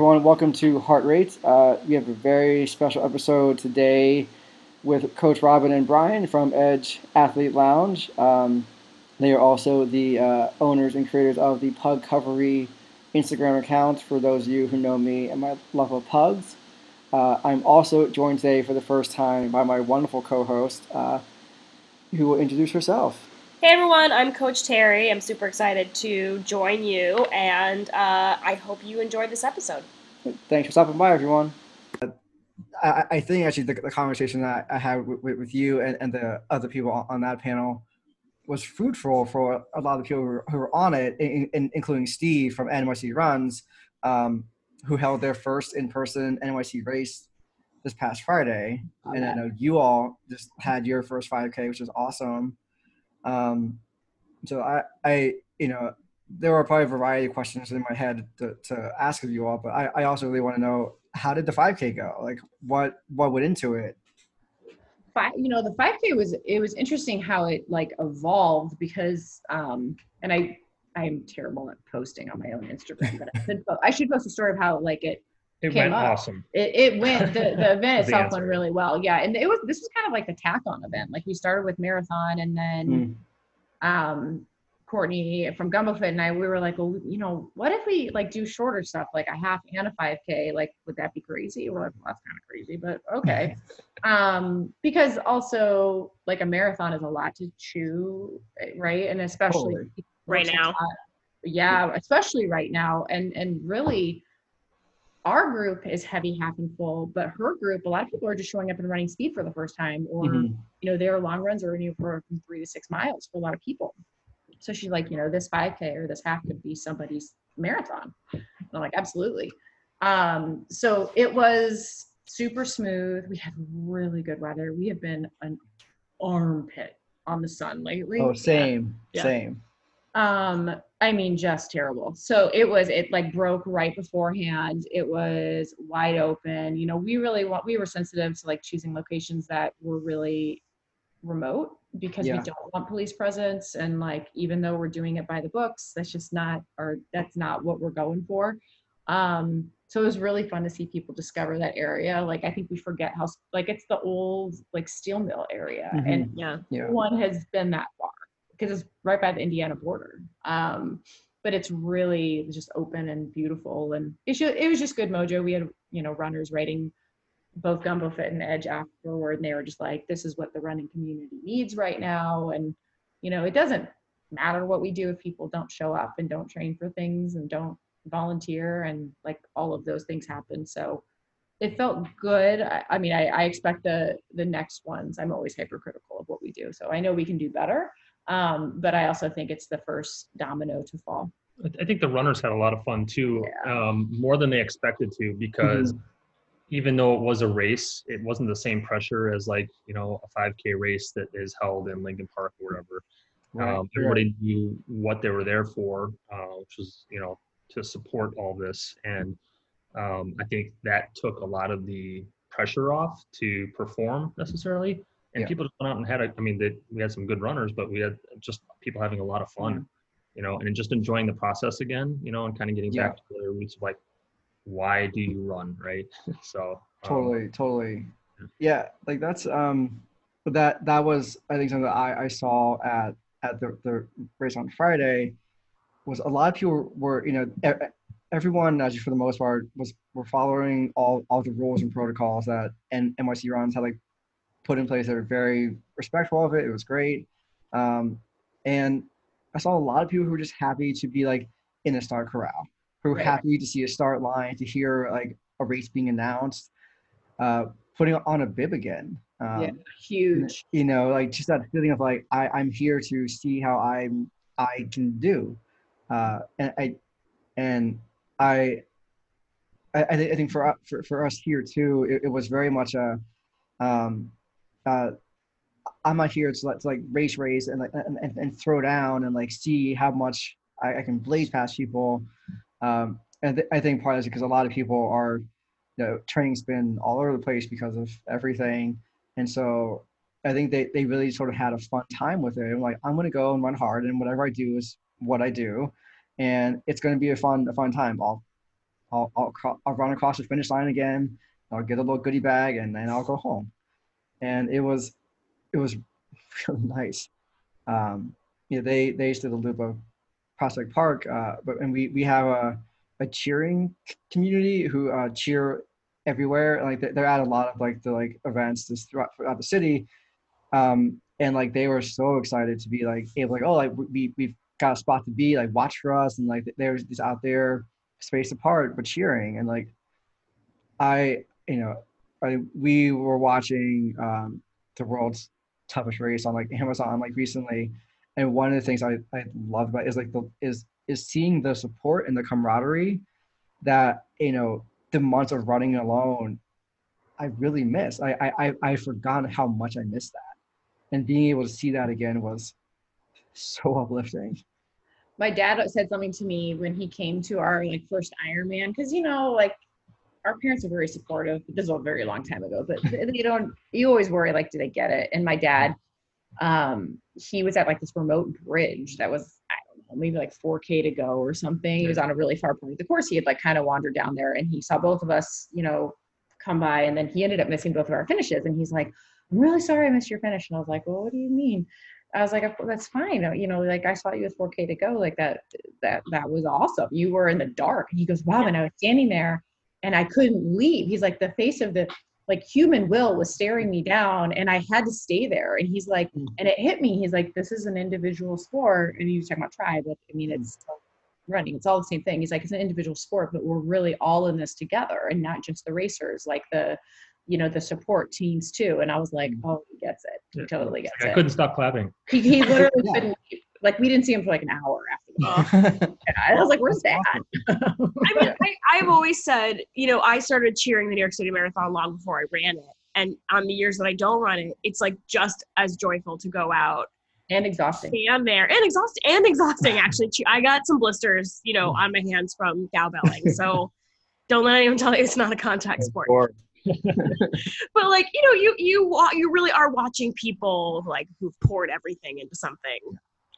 everyone. Welcome to Heart Rate. Uh, we have a very special episode today with Coach Robin and Brian from Edge Athlete Lounge. Um, they are also the uh, owners and creators of the Pug Covery Instagram account for those of you who know me and my love of pugs. Uh, I'm also joined today for the first time by my wonderful co host, uh, who will introduce herself. Hey everyone, I'm Coach Terry. I'm super excited to join you, and uh, I hope you enjoyed this episode. Thanks for stopping by, everyone. I, I think actually the, the, conversation that I had with, with you and, and the other people on that panel was fruitful for a lot of the people who were, who were on it, in, in, including Steve from NYC Runs, um, who held their first in-person NYC race this past Friday. Oh, and I know you all just had your first 5K, which was awesome. Um, so I, I, you know, there are probably a variety of questions in my head to, to ask of you all, but I, I also really want to know how did the 5K go? Like what, what went into it? Five, you know, the 5K was, it was interesting how it like evolved because, um, and I, I'm terrible at posting on my own Instagram, but I should, I should post a story of how like it it went up. awesome. It, it went the, the event itself went really well. Yeah, and it was this was kind of like the tack on event. Like we started with marathon, and then mm. um, Courtney from Gumbo Fit and I we were like, well, you know, what if we like do shorter stuff like a half and a five k? Like, would that be crazy? We're like, well, that's kind of crazy, but okay. um, because also like a marathon is a lot to chew, right? And especially totally. right now. Yeah, especially right now, and and really our group is heavy half and full but her group a lot of people are just showing up and running speed for the first time or mm-hmm. you know their long runs are anywhere from three to six miles for a lot of people. So she's like you know this 5k or this half could be somebody's marathon. And i'm like absolutely. Um, so it was super smooth. We had really good weather. We have been an armpit on the sun lately. Oh same yeah. same um i mean just terrible. So it was it like broke right beforehand. It was wide open. You know we really want we were sensitive to like choosing locations that were really remote because yeah. we don't want police presence. And like even though we're doing it by the books that's just not or that's not what we're going for. Um so it was really fun to see people discover that area. Like i think we forget how like it's the old like steel mill area. Mm-hmm. and yeah, yeah. one has been that far because it's right by the Indiana border. Um, but it's really just open and beautiful, and it should, it was just good mojo. We had you know runners writing both Gumbo Fit and Edge afterward, and they were just like, "This is what the running community needs right now," and you know it doesn't matter what we do if people don't show up and don't train for things and don't volunteer and like all of those things happen. So it felt good. I, I mean, I, I, expect the the next ones. I'm always hypercritical of what we do, so I know we can do better. Um, but I also think it's the first domino to fall. I think the runners had a lot of fun too, yeah. um, more than they expected to, because mm-hmm. even though it was a race, it wasn't the same pressure as like you know a 5K race that is held in Lincoln Park or whatever. Right. Um, everybody knew what they were there for, uh, which was you know to support all this, and um, I think that took a lot of the pressure off to perform necessarily and yeah. people just went out and had a, I mean, they, we had some good runners, but we had just people having a lot of fun, mm-hmm. you know, and just enjoying the process again, you know, and kind of getting yeah. back to the roots of like, why do you run, right? so um, totally, totally, yeah, like that's um, but that that was I think something that I I saw at at the the race on Friday was a lot of people were you know everyone actually for the most part was were following all all the rules and protocols that and NYC runs had like put in place that are very respectful of it. It was great. Um, and I saw a lot of people who were just happy to be like in a start corral, who were right. happy to see a start line, to hear like a race being announced, uh, putting on a bib again. Um, yeah, huge. You know, like just that feeling of like I, I'm here to see how I'm I can do, uh, and I and I I, I think for, for for us here too, it, it was very much a um, uh, I'm not here to, to like race race and like and, and, throw down and like see how much I, I can blaze past people. Um, and th- I think part of it because a lot of people are, you know, training's been all over the place because of everything, and so I think they they really sort of had a fun time with it. And like I'm gonna go and run hard, and whatever I do is what I do, and it's gonna be a fun a fun time. I'll I'll, I'll, I'll run across the finish line again. I'll get a little goodie bag and then I'll go home. And it was, it was really nice. Um, you know, they, they used to loop of Prospect Park, uh, but, and we, we have a, a cheering community who uh, cheer everywhere. Like they're at a lot of like the like events just throughout, throughout the city. Um, and like they were so excited to be like able like, oh, like we, we've got a spot to be like watch for us. And like, they're just out there spaced apart, but cheering. And like, I, you know, I, we were watching um, the world's toughest race on like Amazon like recently, and one of the things I I love about is like the is is seeing the support and the camaraderie that you know the months of running alone I really miss. I I I forgot how much I missed that, and being able to see that again was so uplifting. My dad said something to me when he came to our like first Ironman because you know like our parents are very supportive. This was a very long time ago, but you don't. You always worry like, do they get it? And my dad, um, he was at like this remote bridge that was I don't know, maybe like 4K to go or something. He was on a really far point of the course. He had like kind of wandered down there, and he saw both of us, you know, come by, and then he ended up missing both of our finishes. And he's like, "I'm really sorry I missed your finish." And I was like, "Well, what do you mean?" I was like, that's fine. You know, like I saw you with 4K to go. Like that, that, that was awesome. You were in the dark. And he goes, wow. And I was standing there and I couldn't leave. He's like, the face of the like human will was staring me down and I had to stay there. And he's like, mm-hmm. and it hit me. He's like, this is an individual sport. And he was talking about tribe, but I mean, it's running, it's all the same thing. He's like, it's an individual sport, but we're really all in this together and not just the racers, like the, you know, the support teams too. And I was like, mm. oh, he gets it. He totally gets I it. I couldn't stop clapping. He, he literally yeah. couldn't like we didn't see him for like an hour after the yeah, I was like, "Where's that? I mean, I, I've always said, you know, I started cheering the New York City Marathon long before I ran it, and on the years that I don't run it, it's like just as joyful to go out and exhausting. Stand there and exhausting and exhausting. Actually, I got some blisters, you know, on my hands from cowbelling. So don't let anyone tell you it's not a contact sport. but like you know you you you really are watching people like who've poured everything into something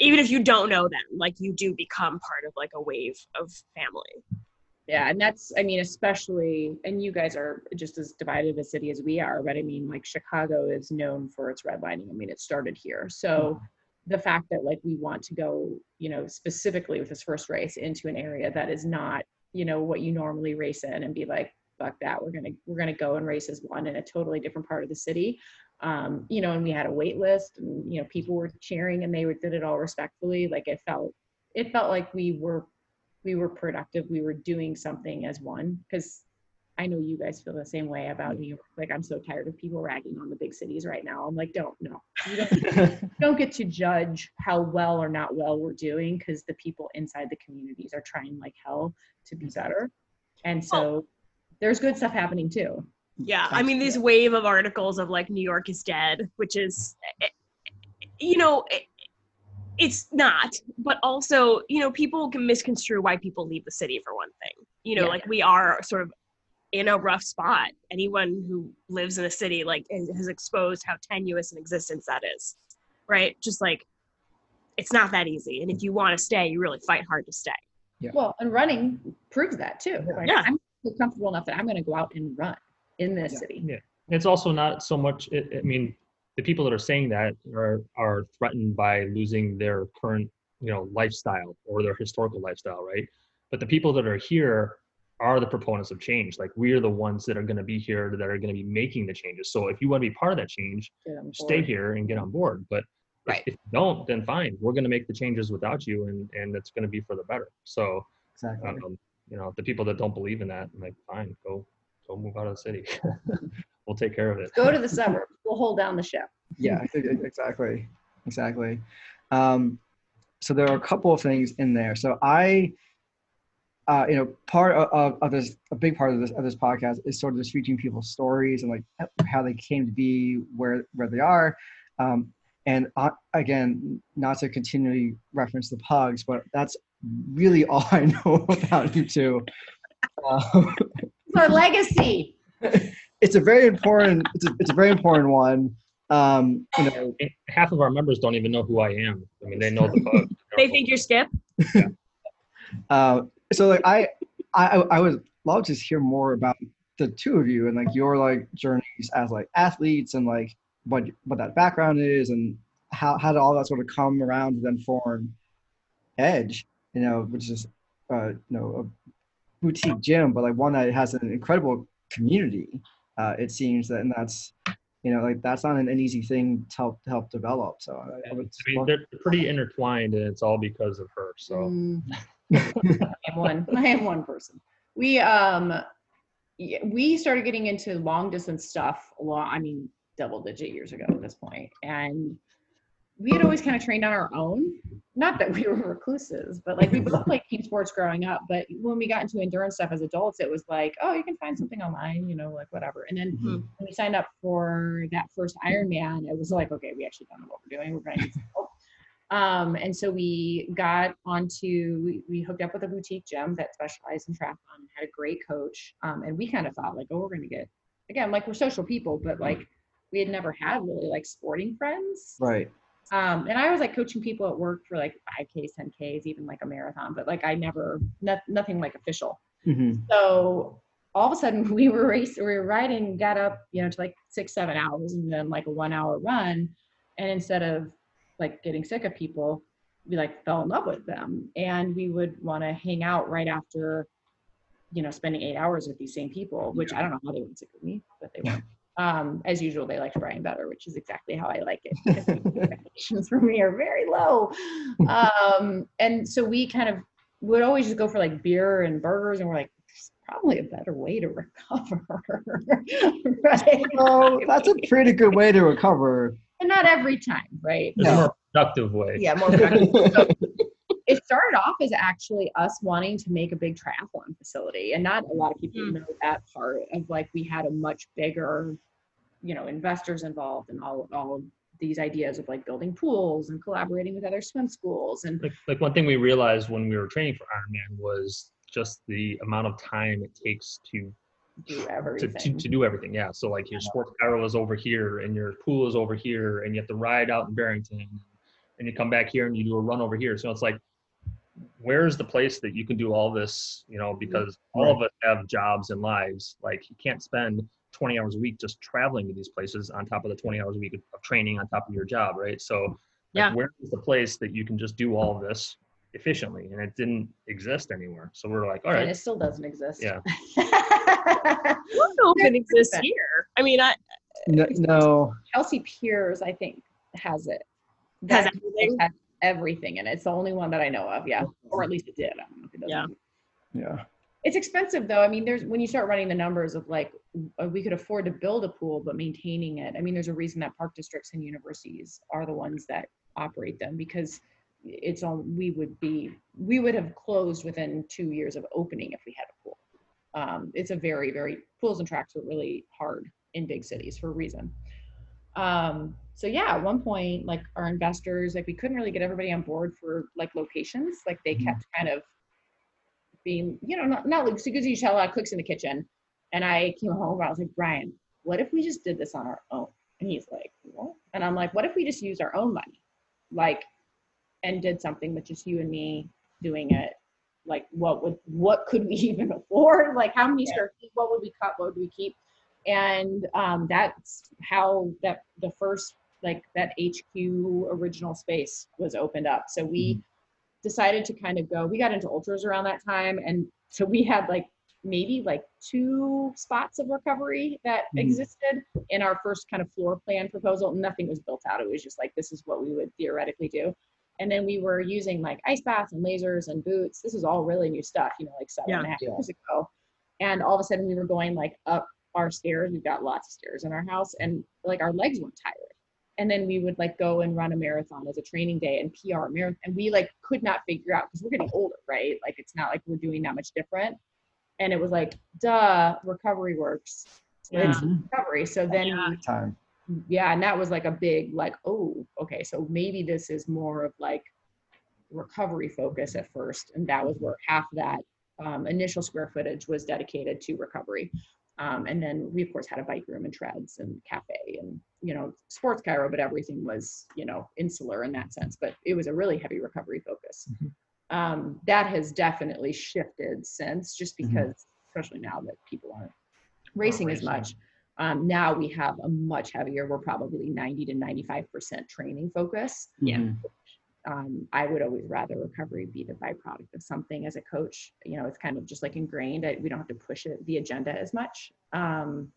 even if you don't know them like you do become part of like a wave of family. Yeah and that's i mean especially and you guys are just as divided a city as we are but i mean like chicago is known for its redlining. I mean it started here. So the fact that like we want to go you know specifically with this first race into an area that is not you know what you normally race in and be like fuck that we're gonna we're gonna go and race as one in a totally different part of the city um, you know, and we had a wait list and, you know, people were cheering and they did it all respectfully. Like it felt, it felt like we were, we were productive. We were doing something as one. Cause I know you guys feel the same way about New York. Like I'm so tired of people ragging on the big cities right now. I'm like, don't, no, you don't, don't get to judge how well or not well we're doing because the people inside the communities are trying like hell to be better. And so there's good stuff happening too. Yeah, I mean, this wave of articles of like New York is dead, which is, eh, you know, it, it's not, but also, you know, people can misconstrue why people leave the city for one thing. You know, yeah. like we are sort of in a rough spot. Anyone who lives in a city like has exposed how tenuous an existence that is, right? Just like it's not that easy, and if you want to stay, you really fight hard to stay. Yeah. Well, and running proves that too. Like, yeah. I'm comfortable enough that I'm going to go out and run in this yeah. city. Yeah. It's also not so much, it, I mean, the people that are saying that are, are threatened by losing their current, you know, lifestyle or their historical lifestyle, right? But the people that are here are the proponents of change. Like we are the ones that are going to be here that are going to be making the changes. So if you want to be part of that change, stay here and get on board. But right. if, if, you don't, then fine. We're going to make the changes without you, and and it's going to be for the better. So, exactly. Um, you know, the people that don't believe in that, like, fine, go go move out of the city. we'll take care of it. Go to the suburbs. We'll hold down the ship. yeah, exactly, exactly. Um, so there are a couple of things in there. So I, uh, you know, part of, of this, a big part of this of this podcast is sort of just featuring people's stories and like how they came to be where where they are. Um, and uh, again, not to continually reference the pugs, but that's really all I know about you two. Um, our legacy. It's a very important. It's a, it's a very important one. Um, you know, half of our members don't even know who I am. I mean, they know the they think you're Skip. Yeah. Uh, so like I, I, I was love to hear more about the two of you and like your like journeys as like athletes and like what what that background is and how how did all that sort of come around to then form Edge, you know, which is uh, you know a boutique gym, but like one that has an incredible community. Uh, it seems that, and that's you know like that's not an, an easy thing to help to help develop. So I, I would I mean, they're pretty intertwined, and it's all because of her. So Mm. I am one. I am one person. We um, yeah, we started getting into long distance stuff a lot. I mean, double digit years ago at this point, and we had always kind of trained on our own. Not that we were recluses, but like we both played team sports growing up. But when we got into endurance stuff as adults, it was like, oh, you can find something online, you know, like whatever. And then Mhm. when we signed up for that first Ironman, it was like, okay, we actually don't know what we're doing. We're going to need some help. Um, and so we got onto, we, we hooked up with a boutique gym that specialized in triathlon and had a great coach. Um, and we kind of thought like, oh, we're going to get, again, like we're social people, but like we had never had really like sporting friends. right. Um, and I was like coaching people at work for like 5Ks, 10Ks, even like a marathon, but like I never, no, nothing like official. hmm So all of a sudden we were racing, we were riding, got up, you know, to like six, seven hours and then like a one hour run. And instead of like getting sick of people, we like fell in love with them. And we would want to hang out right after, you know, spending eight hours with these same people, which I don't know how they weren't sick of me, but they weren't. Um, as usual, they liked Brian better, which is exactly how I like it. because the Expectations for me are very low. Um, and so we kind of would always just go for like beer and burgers, and we're like, "There's probably a better way to recover. right? So that's a pretty good way to recover. And not every time, right? there's a No. more productive way. Yeah, more productive. So it started off as actually us wanting to make a big triathlon facility, and not a lot of people Hmm. know that part of like we had a much bigger, you know, investors involved and all all of these ideas of like building pools and collaborating with other swim schools and Like, like one thing we realized when we were training for Ironman was just the amount of time it takes to do everything. to, to do everything. Yeah. So like your sports chiro is over here and your pool is over here and you have to ride out in Barrington and you come back here and you do a run over here. So it's like, where's the place that you can do all this, you know, because all of us have jobs and lives. Like you can't spend 20 hours a week just traveling to these places on top of the 20 hours a week of, of training on top of your job. Right. So like, Yeah. where is the place that you can just do all of this efficiently? And it didn't exist anywhere. So we're like, all right and it still doesn't exist. Yeah. I don't know if it exists here. I mean, I No, no. Chelsea Piers, I think, has it. Has That everything? has everything in it. It's the only one that I know of. Yeah, or at least it did. I don't know if it does. Yeah. Yeah. It's expensive though. I mean, there's when you start running the numbers of like uh, we could afford to build a pool, but maintaining it. I mean, there's a reason that park districts and universities are the ones that operate them because it's all we would be we would have closed within two years of opening if we had a pool. Um, it's a very very pools and tracks are really hard in big cities for a reason. Um, so yeah, at one point, like our investors, like we couldn't really get everybody on board for like locations. Like they Mhm. kept kind of being, you know, not not like because you had a lot of cooks in the kitchen. And I came home and I was like, Brian, what if we just did this on our own? And he's like, what? And I'm like, what if we just used our own money? Like, and did something with just you and me doing it. Like what would what could we even afford? Like how many square feet? What would we cut? What would we keep? And um, that's how that the first like that HQ original space was opened up. So we decided to kind of go. We got into ultras around that time, and so we had like maybe like two spots of recovery that Mhm. existed in our first kind of floor plan proposal. Nothing was built out. It was just like this is what we would theoretically do. And then we were using like ice baths and lasers and boots. This is all really new stuff, you know, like seven and a half Yeah. years ago. And all of a sudden we were going like up our stairs. We've got lots of stairs in our house and like our legs weren't tired. And then we would like go and run a marathon as a training day and PR a marathon. And we like could not figure out because we're getting older, right? Like it's not like we're doing that much different. And it was like, duh, recovery works. It's Mhm. recovery. So then Yeah. we Time. yeah and that was like a big like oh okay so maybe this is more of like recovery focus at first and that was where half that um, initial square footage was dedicated to recovery um, and then we of course had a bike room and treads and cafe and you know sports chiro but everything was you know insular in that sense but it was a really heavy recovery focus Mhm. um, that has definitely shifted since just Mhm. because especially now that people aren't racing as much. Um, now we have a much heavier, we're probably 90 to 95% training focus. Yeah. Um, I would always rather recovery be the byproduct of something as a coach. You know, it's kind of just like ingrained. I, we don't have to push it the agenda as much. Um,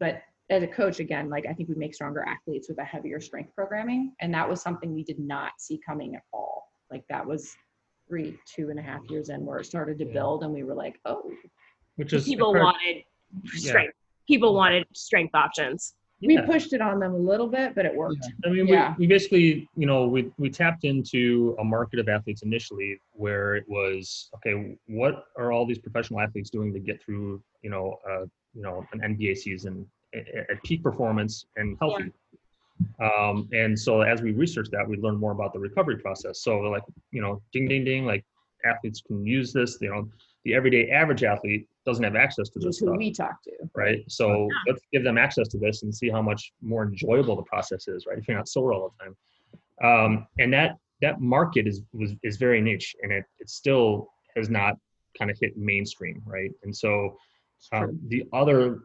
but as a coach, again, like I think we make stronger athletes with a heavier strength programming, and that was something we did not see coming at all. Like that was three, two and a half years in where it started to Yeah. build, and we were like, oh, which is people wanted strength. People wanted strength options. We yeah. pushed it on them a little bit, but it worked. I mean, Yeah. we, we basically, you know, we, we tapped into a market of athletes initially where it was, okay, what are all these professional athletes doing to get through, you know, uh, you know, an NBA season at, at peak performance and healthy? Um, and so as we researched that, we learned more about the recovery process. So like, you know, ding, ding, ding, like athletes can use this, you know, the everyday average athlete doesn't have access to this is who stuff we talk to. right? So let's give them access to this and see how much more enjoyable the process is, right? If you're not sore all the time, um, and that that market is was is very niche, and it it still has not kind of hit mainstream, right? And so um, the other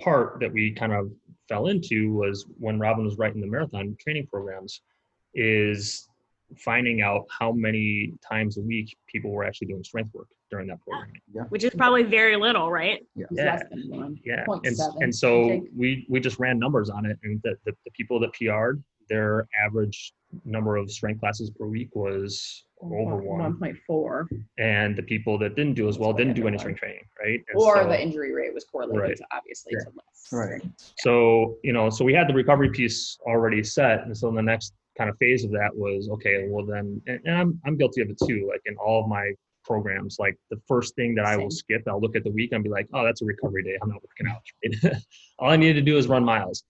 part that we kind of fell into was when Robin was writing the marathon training programs, is finding out how many times a week people were actually doing strength work during that programming. which is probably very little, right? It was Yeah. one. Yeah, Point and, and so we we just ran numbers on it, and the, the, the people that PR'd, their average number of strength classes per week was over one, One point four, and the people that didn't do as well That's way didn't do any strength training, right? And or so, the injury rate was correlated Right. to obviously Yeah. to less. Right. so you know, so we had the recovery piece already set, and so in the next kind of phase of that was okay. Well, then, and, and I'm I'm guilty of it too. Like in all of my programs, like the first thing that I will skip, I'll look at the week and be like, oh, that's a recovery day. I'm not working out. right? all I needed to do is run miles.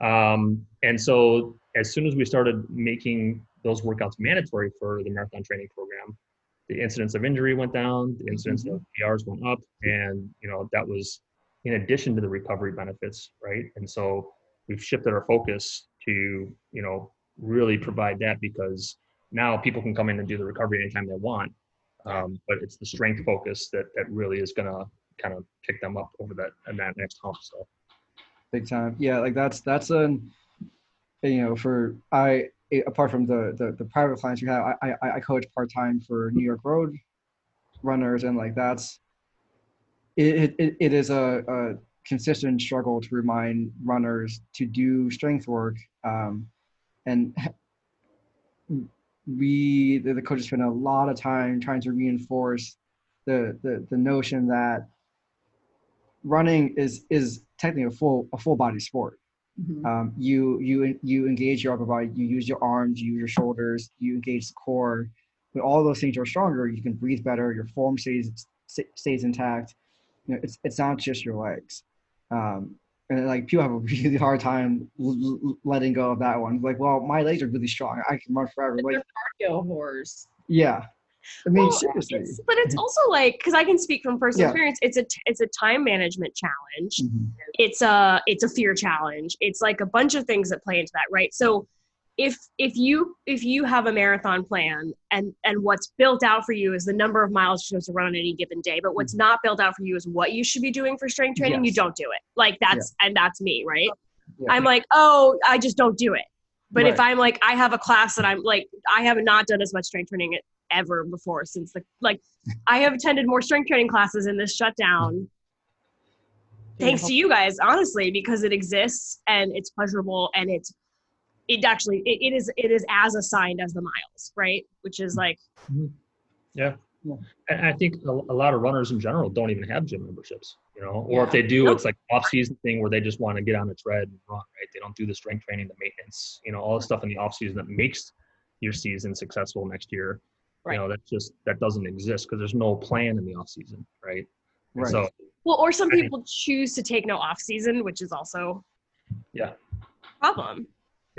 Um, and so as soon as we started making those workouts mandatory for the marathon training program, the incidence of injury went down, the incidence of PRs went up, and you know that was in addition to the recovery benefits, right? And so we've shifted our focus to you know really provide that because now people can come in and do the recovery anytime they want, um, but it's the strength focus that that really is going to kind of pick them up over that and that next hump. So big time yeah like that's that's an you know for i apart from the the, the private clients you have i i, I coach part-time for new york road runners and like that's it it, it is a, a consistent struggle to remind runners to do strength work um and we the, the coaches spend a lot of time trying to reinforce the the, the notion that running is is technically a full a full body sport. Mhm. Um, you you you engage your upper body, you use your arms, you use your shoulders, you engage the core. When all those things are stronger, you can breathe better. Your form stays stays intact. You know, it's it's not just your legs. Um, and like people have a really hard time l- l- letting go of that one. Like, well, my legs are really strong. I can run forever. Like, they're cardio whores. yeah. I mean, Well, seriously. It's, but it's also like because I can speak from personal Yeah. experience. It's a t- it's a time management challenge. Mhm. It's a it's a fear challenge. It's like a bunch of things that play into that, right? So if if you if you have a marathon plan and and what's built out for you is the number of miles you're supposed to run on any given day, but what's mm-hmm. not built out for you is what you should be doing for strength training, you don't do it. Like that's and that's me, right? Yeah. I'm like, oh, I just don't do it. But if I'm like, I have a class that I'm like, I have not done as much strength training ever before since the like, I have attended more strength training classes in this shutdown. Thanks to you guys, honestly, because it exists and it's pleasurable and it's it actually it, it is it is as assigned as the miles, right? Which is mm-hmm. like mm-hmm. And I think a, a lot of runners in general don't even have gym memberships, you know, or if they do, Nope. it's like off season thing where they just want to get on a tread and run, right? They don't do the strength training, the maintenance, you know, all the stuff in the off season that makes your season successful next year. Right. You know, that just that doesn't exist because there's no plan in the off season, right? And Right. So well, or some I think- people choose to take no off season, which is also Yeah. a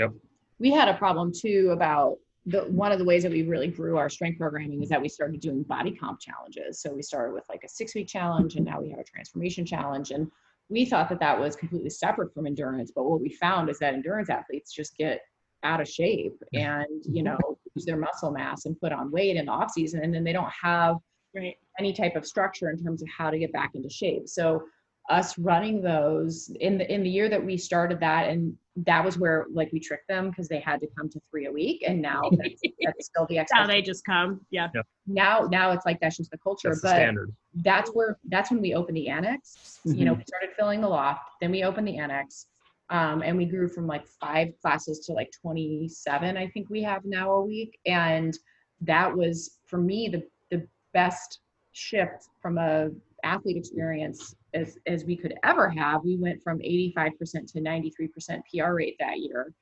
problem. we had a problem too about the one of the ways that we really grew our strength programming is that we started doing body comp challenges. So we started with like a six week challenge, and now we have a transformation challenge. And we thought that that was completely separate from endurance, but what we found is that endurance athletes just get out of shape and you know lose their muscle mass and put on weight in the off season, and then they don't have right any type of structure in terms of how to get back into shape. So us running those in the in the year that we started that and that was where like we tricked them because they had to come to three a week and now that's, that's still the That's how expectation. they just come yeah. Now now it's like that's just the culture That's the standard. that's where that's when we opened the annex you know we started filling the loft then we opened the annex um, and we grew from like five classes to like 27 i think we have now a week and that was for me the the best shift from a athlete experience as as we could ever have we went from 85% to 93% pr rate that year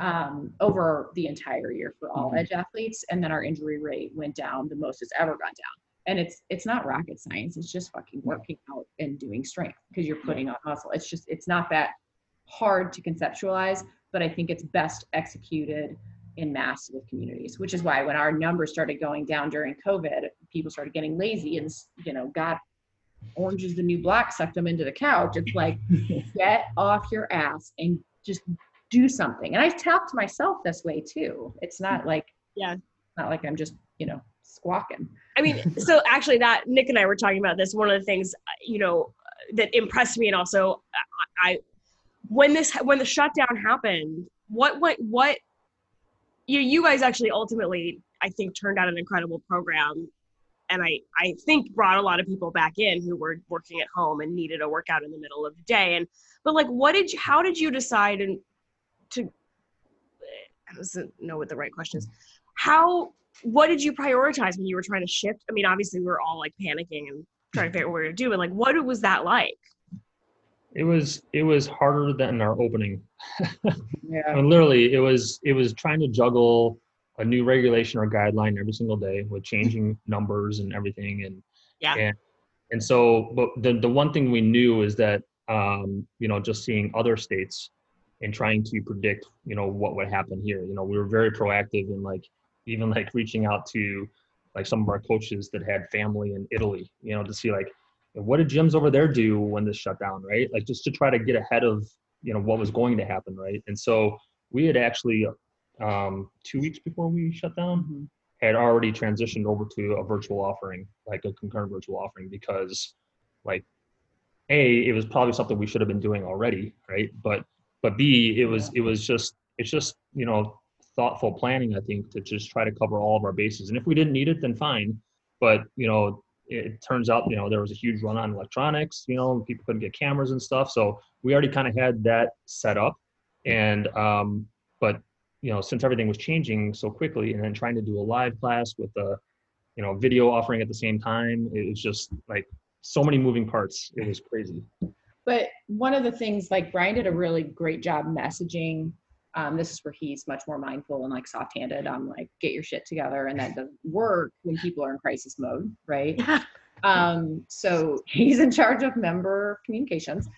um, over the entire year for all Mhm. edge athletes and then our injury rate went down the most it's ever gone down. And it's it's not rocket science it's just fucking working out and doing strength because you're putting on muscle. It's just it's not that hard to conceptualize but i think it's best executed in mass with communities which is why when our numbers started going down during covid people started getting lazy and you know got orange is the new black sucked them into the couch. It's like get off your ass and just do something. And i tapped myself this way too. It's not mm-hmm. like Yeah. not like i'm just you know squawking. I mean, so actually, that Nick and I were talking about this. One of the things, you know, that impressed me, and also, I, I when this when the shutdown happened, what what what you you guys actually ultimately, I think, turned out an incredible program, and I I think brought a lot of people back in who were working at home and needed a workout in the middle of the day. And but like, what did you? How did you decide and to? I don't know what the right question is. How what did you prioritize when you were trying to shift? I mean, obviously we were all like panicking and trying to figure out what we were to do, but like what was that like? It was it was harder than our opening. I yeah mean, literally, it was it was trying to juggle a new regulation or guideline every single day with changing numbers and everything, and Yeah. and and so, but the the one thing we knew is that um, you know just seeing other states and trying to predict you know what would happen here. You know, we were very proactive in like even like reaching out to like some of our coaches that had family in Italy. You know, to see like what did gyms over there do when this shut down, right? Like just to try to get ahead of you know what was going to happen, right? And so we had actually um, two weeks before we shut down had already transitioned over to a virtual offering, like a concurrent virtual offering, because like a it was probably something we should have been doing already, right? But but b it was it was just it's just you know thoughtful planning, I think, to just try to cover all of our bases. And if we didn't need it, then fine. But you know, it turns out you know there was a huge run on electronics. You know, people couldn't get cameras and stuff, so we already kind of had that set up. And um, but you know, since everything was changing so quickly, and then trying to do a live class with a you know video offering at the same time, it was just like so many moving parts. It was crazy. but one of the things like brian did a really great job messaging um, this is where he's much more mindful and like soft-handed on like get your shit together and that doesn't work when people are in crisis mode right um, so he's in charge of member communications.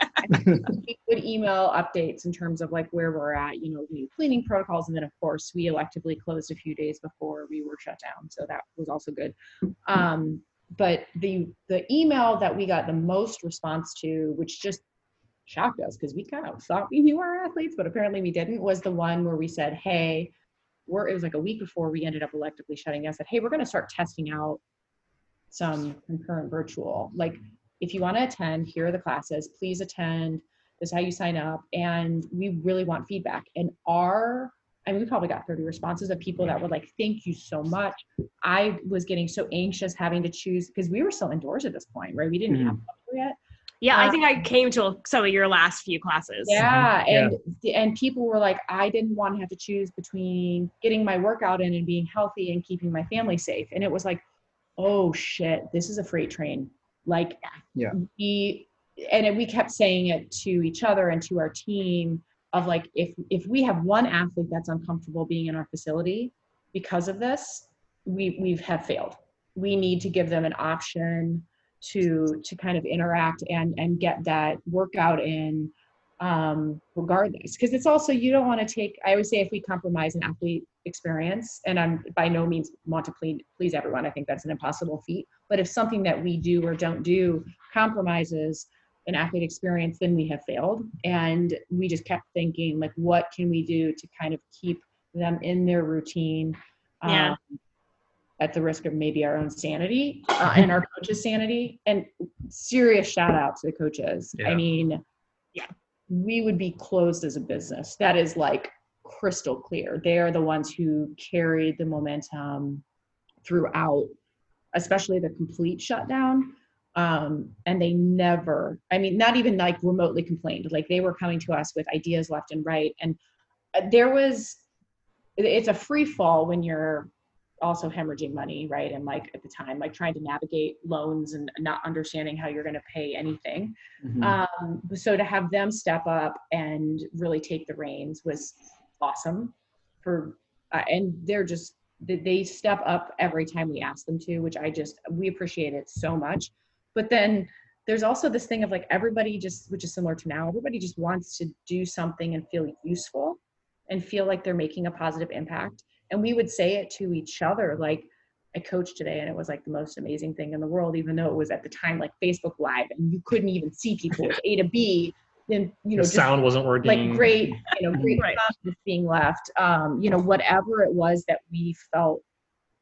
He would email updates in terms of like where we're at you know new cleaning protocols and then of course we electively closed a few days before we were shut down so that was also good. Um, but the the email that we got the most response to which just shocked us because we kind of thought we knew our athletes but apparently we didn't was the one where we said hey we're it was like a week before we ended up electively shutting down said hey we're going to start testing out some concurrent virtual like if you want to attend here are the classes please attend this is how you sign up and we really want feedback and our I mean, we probably got 30 responses of people that were like, thank you so much. I was getting so anxious having to choose because we were still indoors at this point, right? We didn't have mm-hmm. weather yet. Yeah, I think I um, came to some of your last few classes. Yeah, mm-hmm. Yeah. and and people were like, I didn't want to have to choose between getting my workout in and being healthy and keeping my family safe. And it was like, oh shit, this is a freight train. Like, Yeah. we and we kept saying it to each other and to our team of like, if if we have one athlete that's uncomfortable being in our facility because of this, we we have failed. We need to give them an option to to kind of interact and and get that workout in um regardless because it's also you don't want to take i always say if we compromise an athlete experience and i'm by no means want to please please everyone i think that's an impossible feat but if something that we do or don't do compromises an athlete experience then we have failed and we just kept thinking like what can we do to kind of keep them in their routine Yeah. um, at the risk of maybe our own sanity uh, and our coaches' sanity. And serious shout out to the coaches. Yeah. I mean, Yeah. We would be closed as a business. That is like crystal clear. They are the ones who carried the momentum throughout, especially the complete shutdown. Um, and they never, I mean, not even like remotely complained. Like they were coming to us with ideas left and right. And uh, there was, it's a free fall when you're also hemorrhaging money, right? And like at the time, like trying to navigate loans and not understanding how you're going to pay anything. Mhm. Um, so to have them step up and really take the reins was awesome. For uh, and they're just they step up every time we ask them to, which I just we appreciate it so much. But then there's also this thing of like everybody just which is similar to now everybody just wants to do something and feel useful and feel like they're making a positive impact and we would say it to each other like i coached today and it was like the most amazing thing in the world even though it was at the time like facebook live and you couldn't even see people with a to b then you know the just sound wasn't working. like great you know great Right. comments being left um you know whatever it was that we felt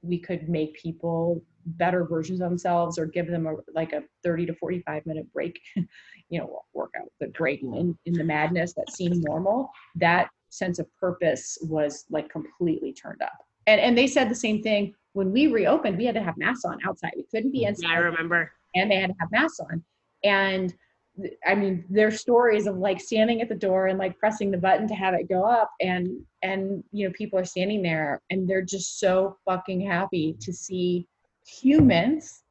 we could make people better versions of themselves or give them a like a 30 to 45 minute break you know workout but break in in the madness that seemed normal that sense of purpose was like completely turned up and and they said the same thing when we reopened we had to have masks on outside we couldn't be inside Yeah, I remember. and they had to have masks on. And I mean, their stories of like standing at the door and like pressing the button to have it go up, and and you know people are standing there and they're just so fucking happy to see humans,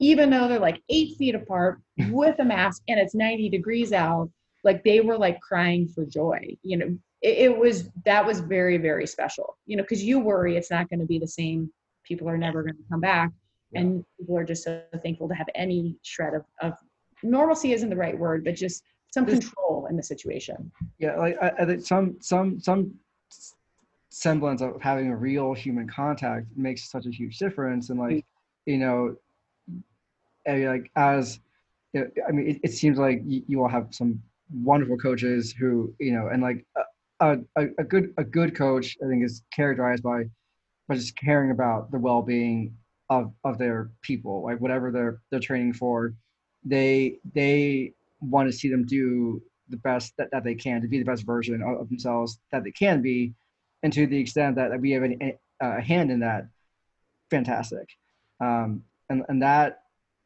even though they're like eight feet apart with a mask and it's 90 degrees out. Like they were like crying for joy. You know, it, it was that was very very special. You know, because you worry it's not going to be the same. People are never going to come back and people are just so thankful to have any shred of, of normalcy isn't the right word but just some control in the situation yeah like I, I think some some some semblance of having a real human contact makes such a huge difference and like you know and like as you know, i mean it, it seems like you, you all have some wonderful coaches who you know and like uh, a, a, a good a good coach i think is characterized by by just caring about the well-being of of their people like whatever they're they're training for. They they want to see them do the best that, that they can to be the best version of, themselves that they can be. And to the extent that, that we have a hand in that fantastic. Um, and and that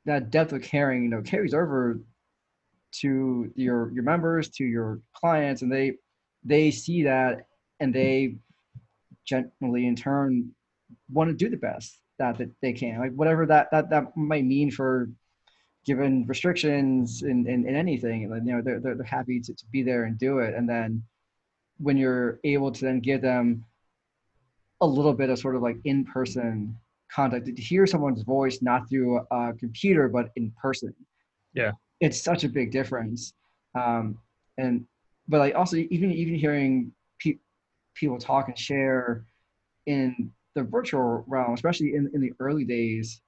that depth of caring you know carries over to your your members to your clients and they they see that and they generally in turn want to do the best that, that they can like whatever that that that might mean for given restrictions in, in, in anything like, you know they're, they're, they're happy to, to be there and do it. And then when you're able to then give them a little bit of sort of like in-person contact to hear someone's voice not through a computer but in person. Yeah. it's such a big difference. Um, and but like also even even hearing pe- people talk and share in the virtual realm especially in, in the early days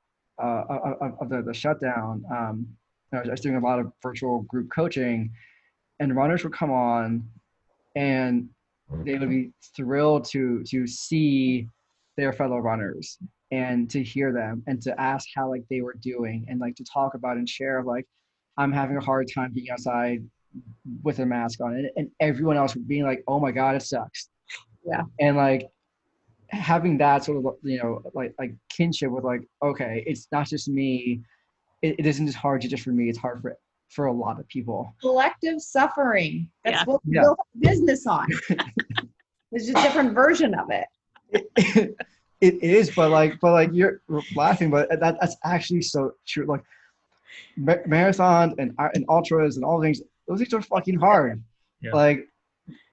uh, of, of the, the shutdown um, I was, I was doing a lot of virtual group coaching and runners would come on and they would be thrilled to to see their fellow runners and to hear them and to ask how like they were doing and like to talk about and share like i'm having a hard time being outside with a mask on and, and everyone else being like oh my god it sucks. Yeah. and like having that sort of you know like like kinship with like okay it's not just me. It, it isn't just hard to just for me. It's hard for for a lot of people. Collective suffering. That's Yeah. what we Yeah. built a business on. There's just a different version of it. It, it is but like but like you're laughing but that that's actually so true. Like ma- marathons and uh, and ultras and all things those things are fucking hard. Yeah. like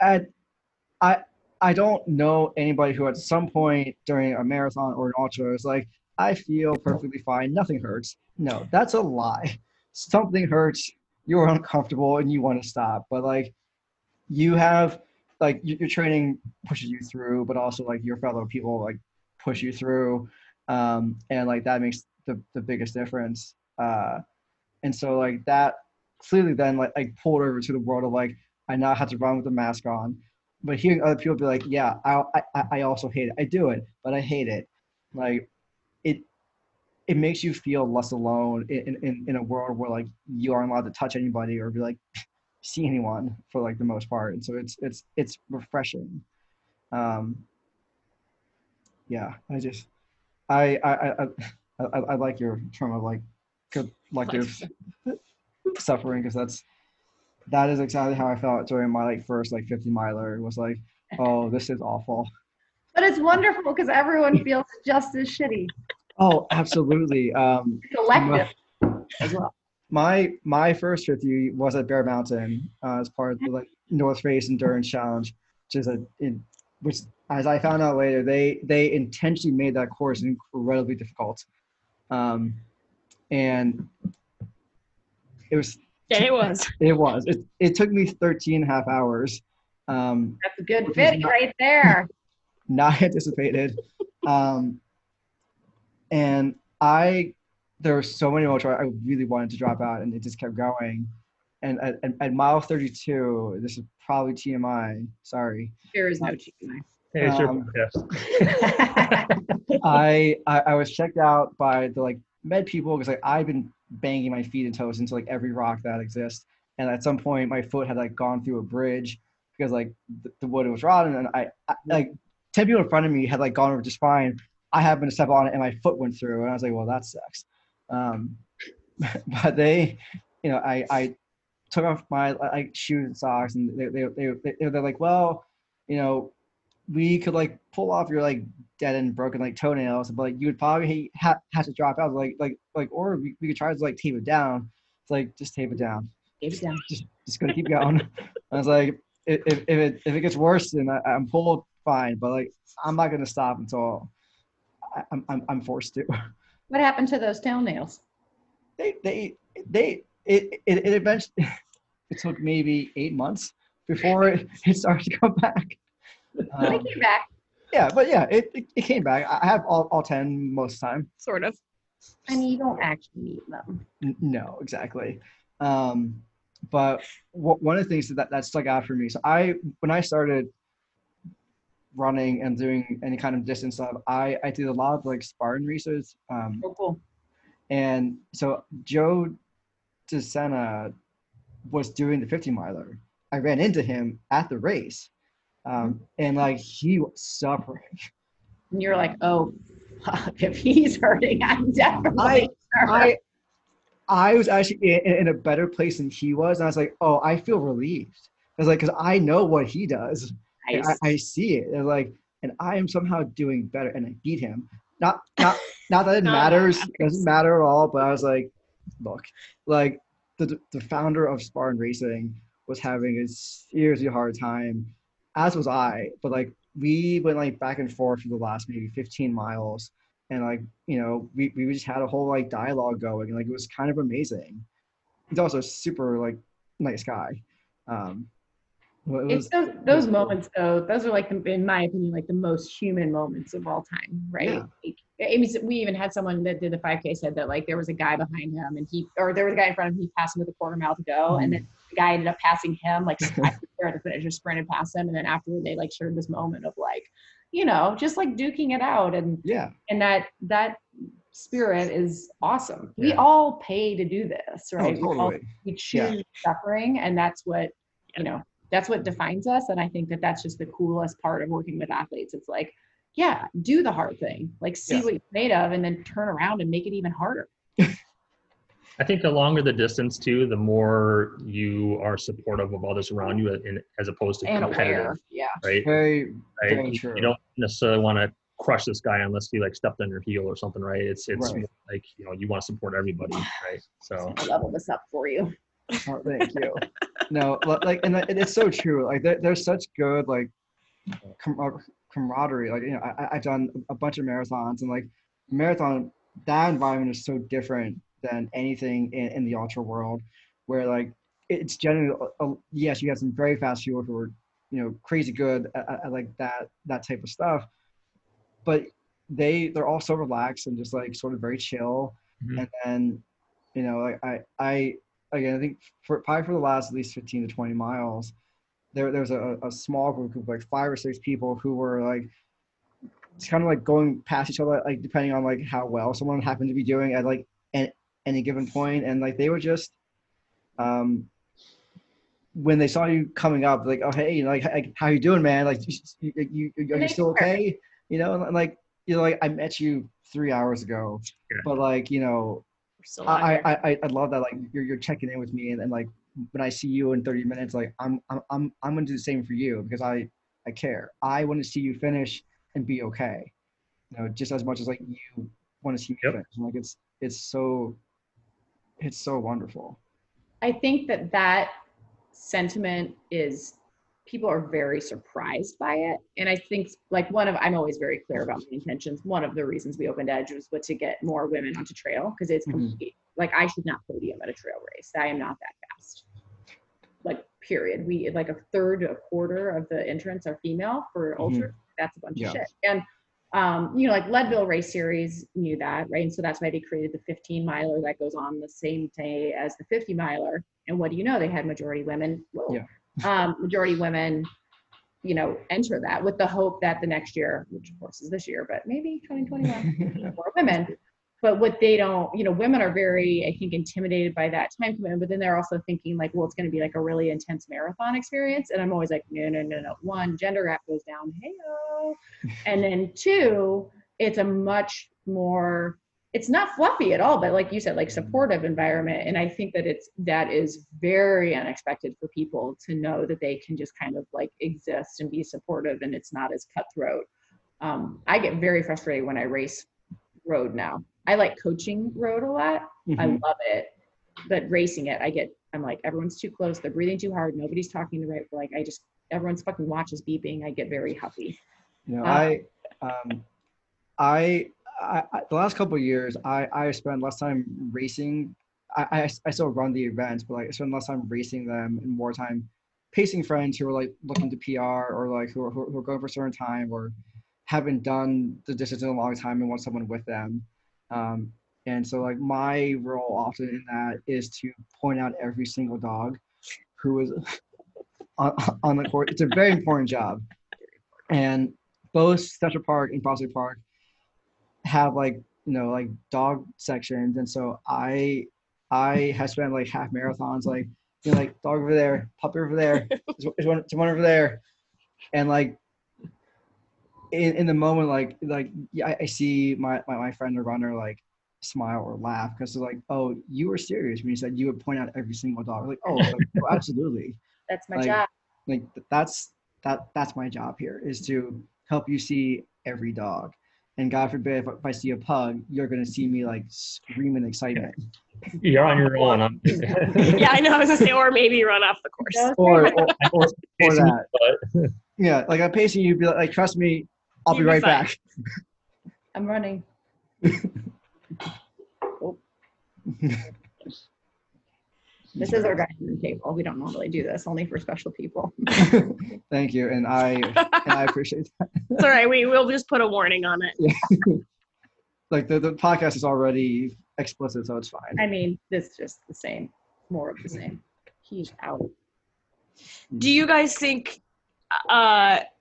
at i i don't know anybody who at some point during a marathon or an ultra is like i feel perfectly fine. Nothing hurts. No that's a lie. Something hurts you're uncomfortable and you want to stop. But like you have like your training pushes you through but also like your fellow people like push you through. Um and like that makes the, the biggest difference. Uh and so like that clearly then like like pulled over to the world of like i now have to run with the mask on. But hearing other people be like yeah i i, I also hate it. I do it but i hate it. Like it, it makes you feel less alone in, in, in a world where like you aren't allowed to touch anybody or be like see anyone for like the most part. And so it's it's it's refreshing. Um yeah i just i i i, I, I like your term of like like collective suffering because that's that is exactly how i felt during my like first like 50 miler. It was like oh this is awful. But it's wonderful because everyone feels just as shitty. Oh absolutely um collective as well my my first 50 was at Bear Mountain uh, as part of the like North Face Endurance Challenge, which is a in, which as I found out later they they intentionally made that course incredibly difficult, um, and it was yeah, it was it was it, it took me 13 and a half hours. Um, That's a good fit not, right there. Not anticipated, um, and I there were so many moments where I really wanted to drop out, and it just kept going. And at, at, at mile 32, this is probably TMI. Sorry. There is no TMI. Hey, um, I, I I was checked out by the like med people because like I've been banging my feet and toes into like every rock that exists, and at some point my foot had like gone through a bridge because like the, the wood was rotten, and I, I like ten people in front of me had like gone over just fine. I happened to step on it and my foot went through, and I was like, well, that sucks. Um, but they, you know, I, I took off my like shoes and socks and they, they, they, they, they're like, well, you know, we could like pull off your like dead and broken like toenails, but like you would probably have, have to drop out. Like, like, like, or we, we could try to like tape it down. It's like, just tape it down. Tape it down. Just, just gonna keep going. I was like, if, if it, if it gets worse, then I, I'm pulled fine, but like, I'm not gonna stop until I, I'm, I'm, I'm forced to. What happened to those toenails? They they they it it, it eventually it took maybe eight months before it, it started to come back. Um, they came back. Yeah, but yeah, it, it, it came back. I have all, all ten most of the time. Sort of. I mean, you don't actually need them. N- no, exactly. Um, but w- one of the things that that stuck out for me. So I when I started running and doing any kind of distance stuff, I, I did a lot of like Spartan races. Um, oh, cool. And so Joe DeSena was doing the 50 miler. I ran into him at the race. Um, and like he was suffering. And you're like, oh, fuck, if he's hurting, I'm definitely I, I, I was actually in, in, a better place than he was. And I was like, oh, I feel relieved. I was like, because I know what he does. Nice. I, I, see it. And like, and I am somehow doing better, and I beat him. Not, not, not that it matters. It doesn't matter at all. But I was like, look, like the the founder of Spartan Racing was having a seriously hard time, as was I. But like, we went like back and forth for the last maybe 15 miles, and like, you know, we we just had a whole like dialogue going, and like it was kind of amazing. He's also a super like nice guy. Um, well, it it's those, those moments though those are like the, in my opinion like the most human moments of all time right yeah. like, I mean, we even had someone that did the 5k said that like there was a guy behind him and he or there was a guy in front of him he passed him with a quarter mile to go mm-hmm. and then the guy ended up passing him like there at the finish just sprinted past him and then afterward they like shared this moment of like you know just like duking it out and yeah. and that that spirit is awesome. Yeah. we all pay to do this oh, right oh, totally. we, all, we choose yeah. suffering and that's what you know that's what defines us and i think that that's just the coolest part of working with athletes. It's like yeah do the hard thing. Like see what you're made of and then turn around and make it even harder i think the longer the distance too the more you are supportive of others around you in, as opposed to and competitive aware. yeah right very, right? very true. you don't necessarily want to crush this guy unless he like stepped on your heel or something right it's it's right. like you know you want to support everybody right so I level this up for you Oh, thank you. no, like, and it's so true. Like, there's such good like com- uh, camaraderie. Like, you know, I, I've done a bunch of marathons, and like marathon, that environment is so different than anything in, in the ultra world, where like it's generally uh, yes, you have some very fast people who are you know crazy good at, at, at like that that type of stuff, but they they're all so relaxed and just like sort of very chill, mm-hmm. and then you know like I I again, I think for probably for the last at least 15 to 20 miles, there, there was a, a small group of like five or six people who were like it's kind of like going past each other, like depending on like how well someone happened to be doing at like any given point, and like they were just, um, when they saw you coming up, like, oh hey, like, like how you doing, man? Like, you, you, you are you still okay? You know, and like you know, like I met you three hours ago, Yeah. but like you know, Still I. I I I love that like you're you're checking in with me and, and like when I see you in 30 minutes, like I'm I'm I'm I'm gonna do the same for you because I I care. I want to see you finish and be okay. You know, just as much as like you want to see me Yep. finish. And, like it's it's so it's so wonderful. I think that that sentiment is people are very surprised by it. And I think like one of I'm always very clear about my intentions. One of the reasons we opened Edge was what to get more women onto trail because it's Mhm. complete. Like I should not podium at a trail race. I am not that fast. Like period. We like a third, a quarter of the entrants are female for Mhm. ultra. That's a bunch Yeah. of shit. And um, you know, like Leadville Race Series knew that, right? And so that's why they created the 15 miler that goes on the same day as the 50 miler. And what do you know? They had majority women. Whoa. Yeah. Um, majority women, you know, enter that with the hope that the next year, which of course is this year, but maybe 2021, more women. But what they don't, you know, women are very, I think, intimidated by that time commitment. But then they're also thinking like, well, it's going to be like a really intense marathon experience. And I'm always like, no, no, no, no. One, gender gap goes down. Hey, and then two, it's a much more it's not fluffy at all but like you said like supportive environment and i think that it's that is very unexpected for people to know that they can just kind of like exist and be supportive and it's not as cutthroat um, i get very frustrated when i race road now i like coaching road a lot i Mhm. love it but racing it i get i'm like everyone's too close they're breathing too hard nobody's talking the right like i just everyone's fucking watch is beeping i get very huffy You know, Uh, I, um, I, I, I, the last couple of years, I, I spent less time racing. I, I, I still run the events, but like I spend less time racing them and more time pacing friends who are like looking to PR or like who are who are going for a certain time or haven't done the distance in a long time and want someone with them. Um, and so like my role often in that is to point out every single dog who is on, on the court. It's a very important job. And both Central Park and Prospect Park have like you know like dog sections, and so I I have spent like half marathons like you know like dog over there, puppy over there, there's, one, there's one over there, and like in, in the moment like like yeah, I, I see my, my my friend or runner like smile or laugh because they're like oh you were serious when you said you would point out every single dog like oh, like, oh absolutely that's my Like, job like that's that that's my job here is to help you see every dog and god forbid if, if i see a pug you're going to see me like screaming excitement You're on your own. I'm yeah, I know. I was gonna say, or maybe run off the course. Or or, or, or that yeah like i'm pacing you be like, like trust me i'll be You'll be right back I'm running. Oh, This is our dining room table. We don't normally do this, only for special people. thank you and i and i appreciate that It's all right. We will just put a warning on it. like the, the podcast is already explicit so it's fine I mean, this is just the same, more of the same. He's out. Do you guys think? Uh, w-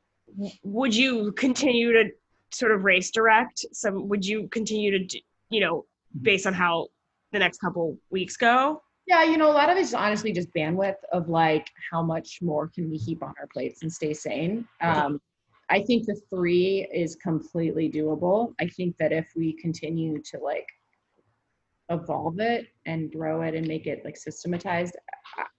would you continue to sort of race direct? Some would you continue to, do, you know, based on how the next couple weeks go? Yeah, you know, a lot of it's honestly just bandwidth of like how much more can we keep on our plates and stay sane. Um, I think the three is completely doable. I think that if we continue to like evolve it and grow it and make it like systematized,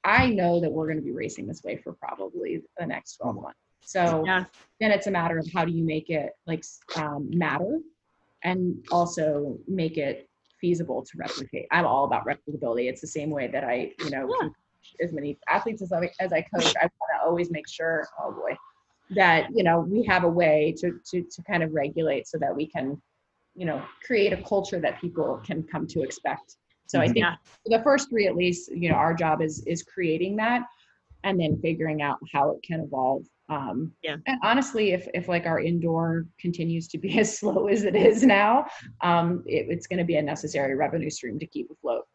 I, I know that we're going to be racing this way for probably the next 12 months. So Yeah. then it's a matter of how do you make it like um, matter and also make it feasible to replicate. I'm all about replicability. It's the same way that I, you know, Yeah. as many athletes as I, as I coach. I want to always make sure, oh boy, that you know we have a way to to to kind of regulate so that we can, you know, create a culture that people can come to expect. So I Mhm. think Yeah. the first three, at least, you know, our job is is creating that, and then figuring out how it can evolve. Um, Yeah. And honestly, if if like our indoor continues to be as slow as it is now, um, it, it's going to be a necessary revenue stream to keep afloat.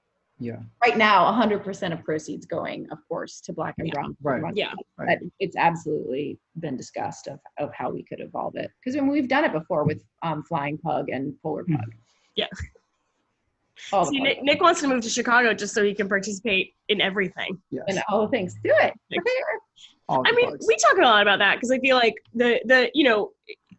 Yeah. Right now, 100% of proceeds going, of course, to Black and Yeah. Brown. Right. Run. Yeah. Right. It's absolutely been discussed of, of how we could evolve it. Because I mean, we've done it before with um, Flying Pug and Polar Mhm. Pug. Yeah. All See. Nick, Nick wants to move to Chicago just so he can participate in everything. Yes. and all the things. Do it. I mean, bugs. we talk a lot about that because I feel like the the you know,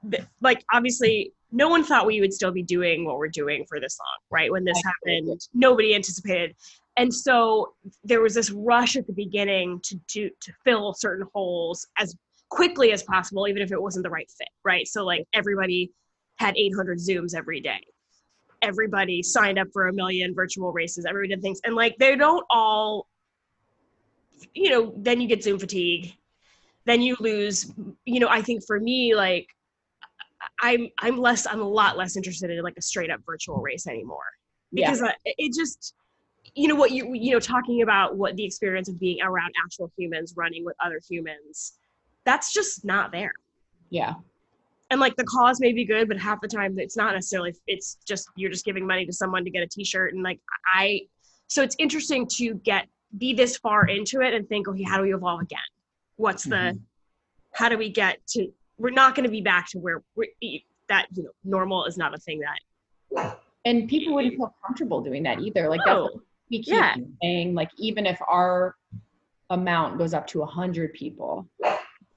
the, like obviously no one thought we would still be doing what we're doing for this long, right? When this Absolutely. happened, nobody anticipated, and so there was this rush at the beginning to do to fill certain holes as quickly as possible, even if it wasn't the right fit, right? So like everybody had 800 Zooms every day. Everybody signed up for a million virtual races. Everybody did things, and like they don't all you know, then you get Zoom fatigue. Then you lose, you know, I think for me, like I'm I'm less I'm a lot less interested in like a straight up virtual race anymore. Yeah. Because I, it just you know what you you know talking about what the experience of being around actual humans running with other humans that's just not there Yeah. and like the cause may be good but half the time it's not necessarily it's just you're just giving money to someone to get a t-shirt and like i so it's interesting to get be this far into it and think okay how do we evolve again what's the Mhm. how do we get to we're not going to be back to where we're, that you know normal is not a thing that And people wouldn't feel comfortable doing that either. Like that's what no we keep Yeah. saying. Like even if our amount goes up to a hundred people,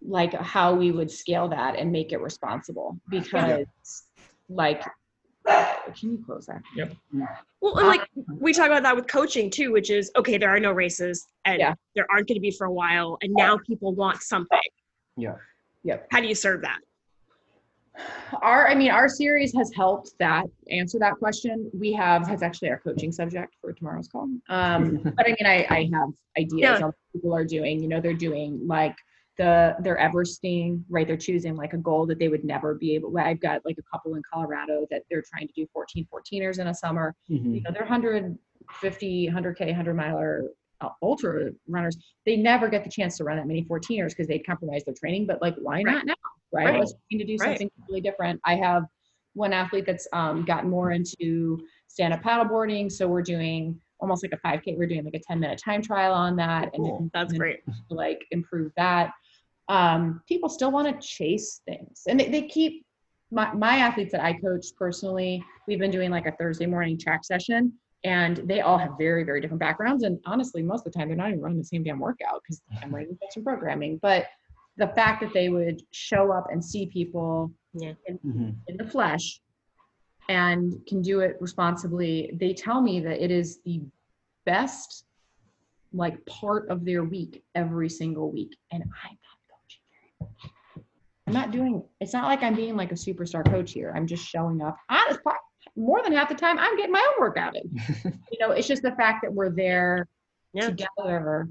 like how we would scale that and make it responsible because like can you close that? Yep. Well and like we talk about that with coaching too which is okay there are no races and Yeah. there aren't going to be for a while and now people want something Yeah. Yep. how do you serve that our i mean our series has helped that answer that question we have that's actually our coaching subject for tomorrow's call um but i mean i i have ideas Yeah. on what people are doing you know they're doing like the their everesting right they're choosing like a goal that they would never be able i've got like a couple in colorado that they're trying to do 14 14ers in a summer Mhm. you know they're 150 100k 100 miler uh, ultra runners they never get the chance to run that many 14ers because they'd compromise their training but like why Right. not now right, Right. let's try to do Right. something completely different i have one athlete that's um, gotten more into stand-up paddleboarding so we're doing almost like a 5k we're doing like a 10 minute time trial on that and Cool. then- that's and great like improve that. Um, people still want to chase things and they, they keep my, my athletes that I coach personally, we've been doing like a Thursday morning track session and they all have very, very different backgrounds. And honestly, most of the time they're not even running the same damn workout because I'm writing some programming. But the fact that they would show up and see people Mhm. in the flesh and can do it responsibly they tell me that it is the best like part of their week every single week and i'm not coaching very i'm not doing it's not like i'm being like a superstar coach here. I'm just showing up. Honest more than half the time i'm getting my own workout in. You know it's just the fact that we're there Yeah. together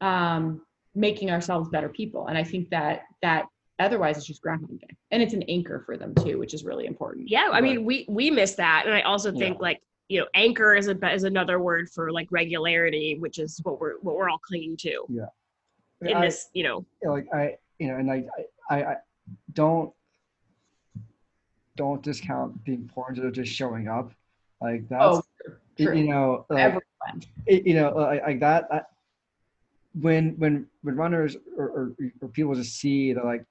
um making ourselves better people. And i think that that otherwise it's just groundhog day and it's an anchor for them too which is really important. Yeah i mean we we miss that. And i also think Yeah. like you know anchor is a is another word for like regularity which is what we're what we're all clinging to yeah. in I- this you know. Yeah, like I, you know, and I, I, I don't, don't discount the importance of just showing up. Like that's, oh true. you know, like, everyone you know, like, like that. When when when runners or, or, or people just see that like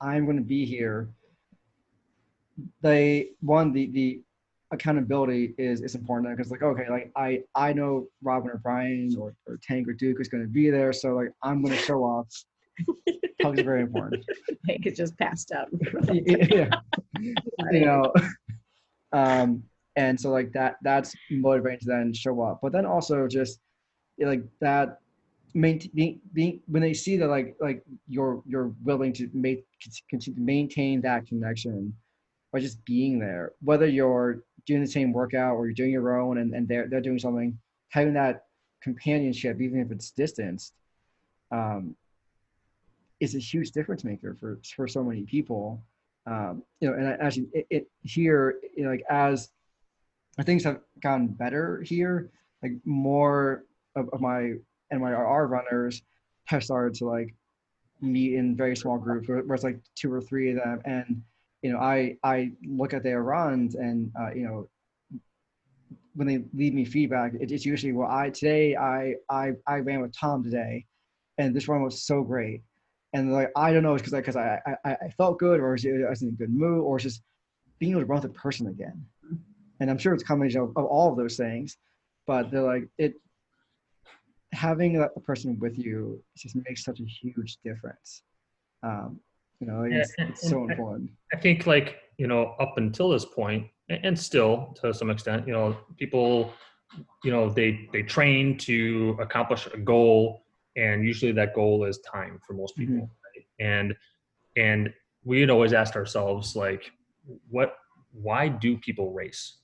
I'm going to be here, they one the the accountability is is important because like okay like I I know Robin or Brian or, or Tank or Duke is going to be there so like I'm going to show up. Hugs are very important. Hank is just passed out yeah. you know um and so like that that's motivating to then show up but then also just like that maintain being, being when they see that like like you're you're willing to make continue to maintain that connection by just being there whether you're doing the same workout or you're doing your own and, and they're they're doing something having that companionship even if it's distanced um is a huge difference maker for for so many people. Um, you know, and actually, it, it here, you know, like as things have gotten better here, like more of, of my NYRR runners have started to like meet in very small groups, where, where it's like two or three of them, and you know, I I look at their runs, and uh, you know, when they leave me feedback, it, it's usually well, I today I I I ran with Tom today, and this run was so great, and like I don't know, it's because I because I, I I felt good, or I was in a good mood, or it's just being able to run with a person again, and I'm sure it's a combination of, of all of those things, but they're like it. Having a person with you just makes such a huge difference. Um, you know, it's, and- it's so and I- important. I think like you know up until this point, and still to some extent, you know, people, you know, they they train to accomplish a goal, and usually that goal is time for most people, mm-hmm. right? and and we had always asked ourselves like, what, why do people race?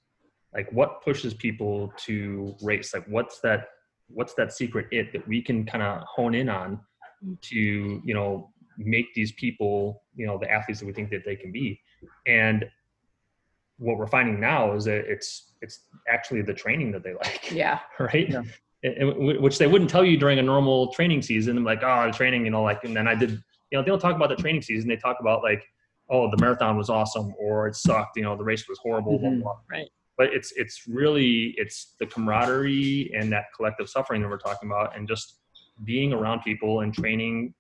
Like, what pushes people to race? Like, what's that? What's that secret it that we can kind of hone in on mm. to you know make these people you know the athletes that we think that they can be and what we're finding now is that it's it's actually the training that they like Yeah. right Yeah. And- and w- which they wouldn't tell you during a normal training season I'm like oh the training you know like and then i did you know they don't talk about the training season they talk about like oh the marathon was awesome or it sucked you know the race was horrible blah, Mhm. blah. Right. but it's it's really it's the camaraderie and that collective suffering that we're talking about and just being around people and training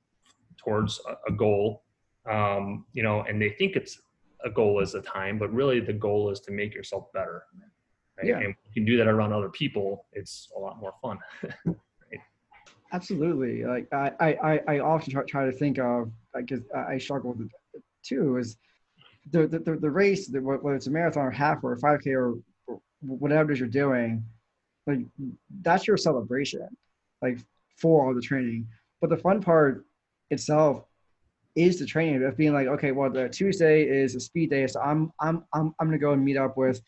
towards a, a goal um, you know and they think it's a goal is a time but really the goal is to make yourself better right? Yeah. and you can do that around other people it's a lot more fun Absolutely. Like I, I, I- often try, try to think of like 'cause I I struggle with it too is the the, the, the race the, whether it's a marathon or half or a 5k or, or whatever it is you're doing like that's your celebration like for all the training but the fun part itself is the training of being like okay well the tuesday is a speed day so i'm i'm i'm, I'm gonna go and meet up with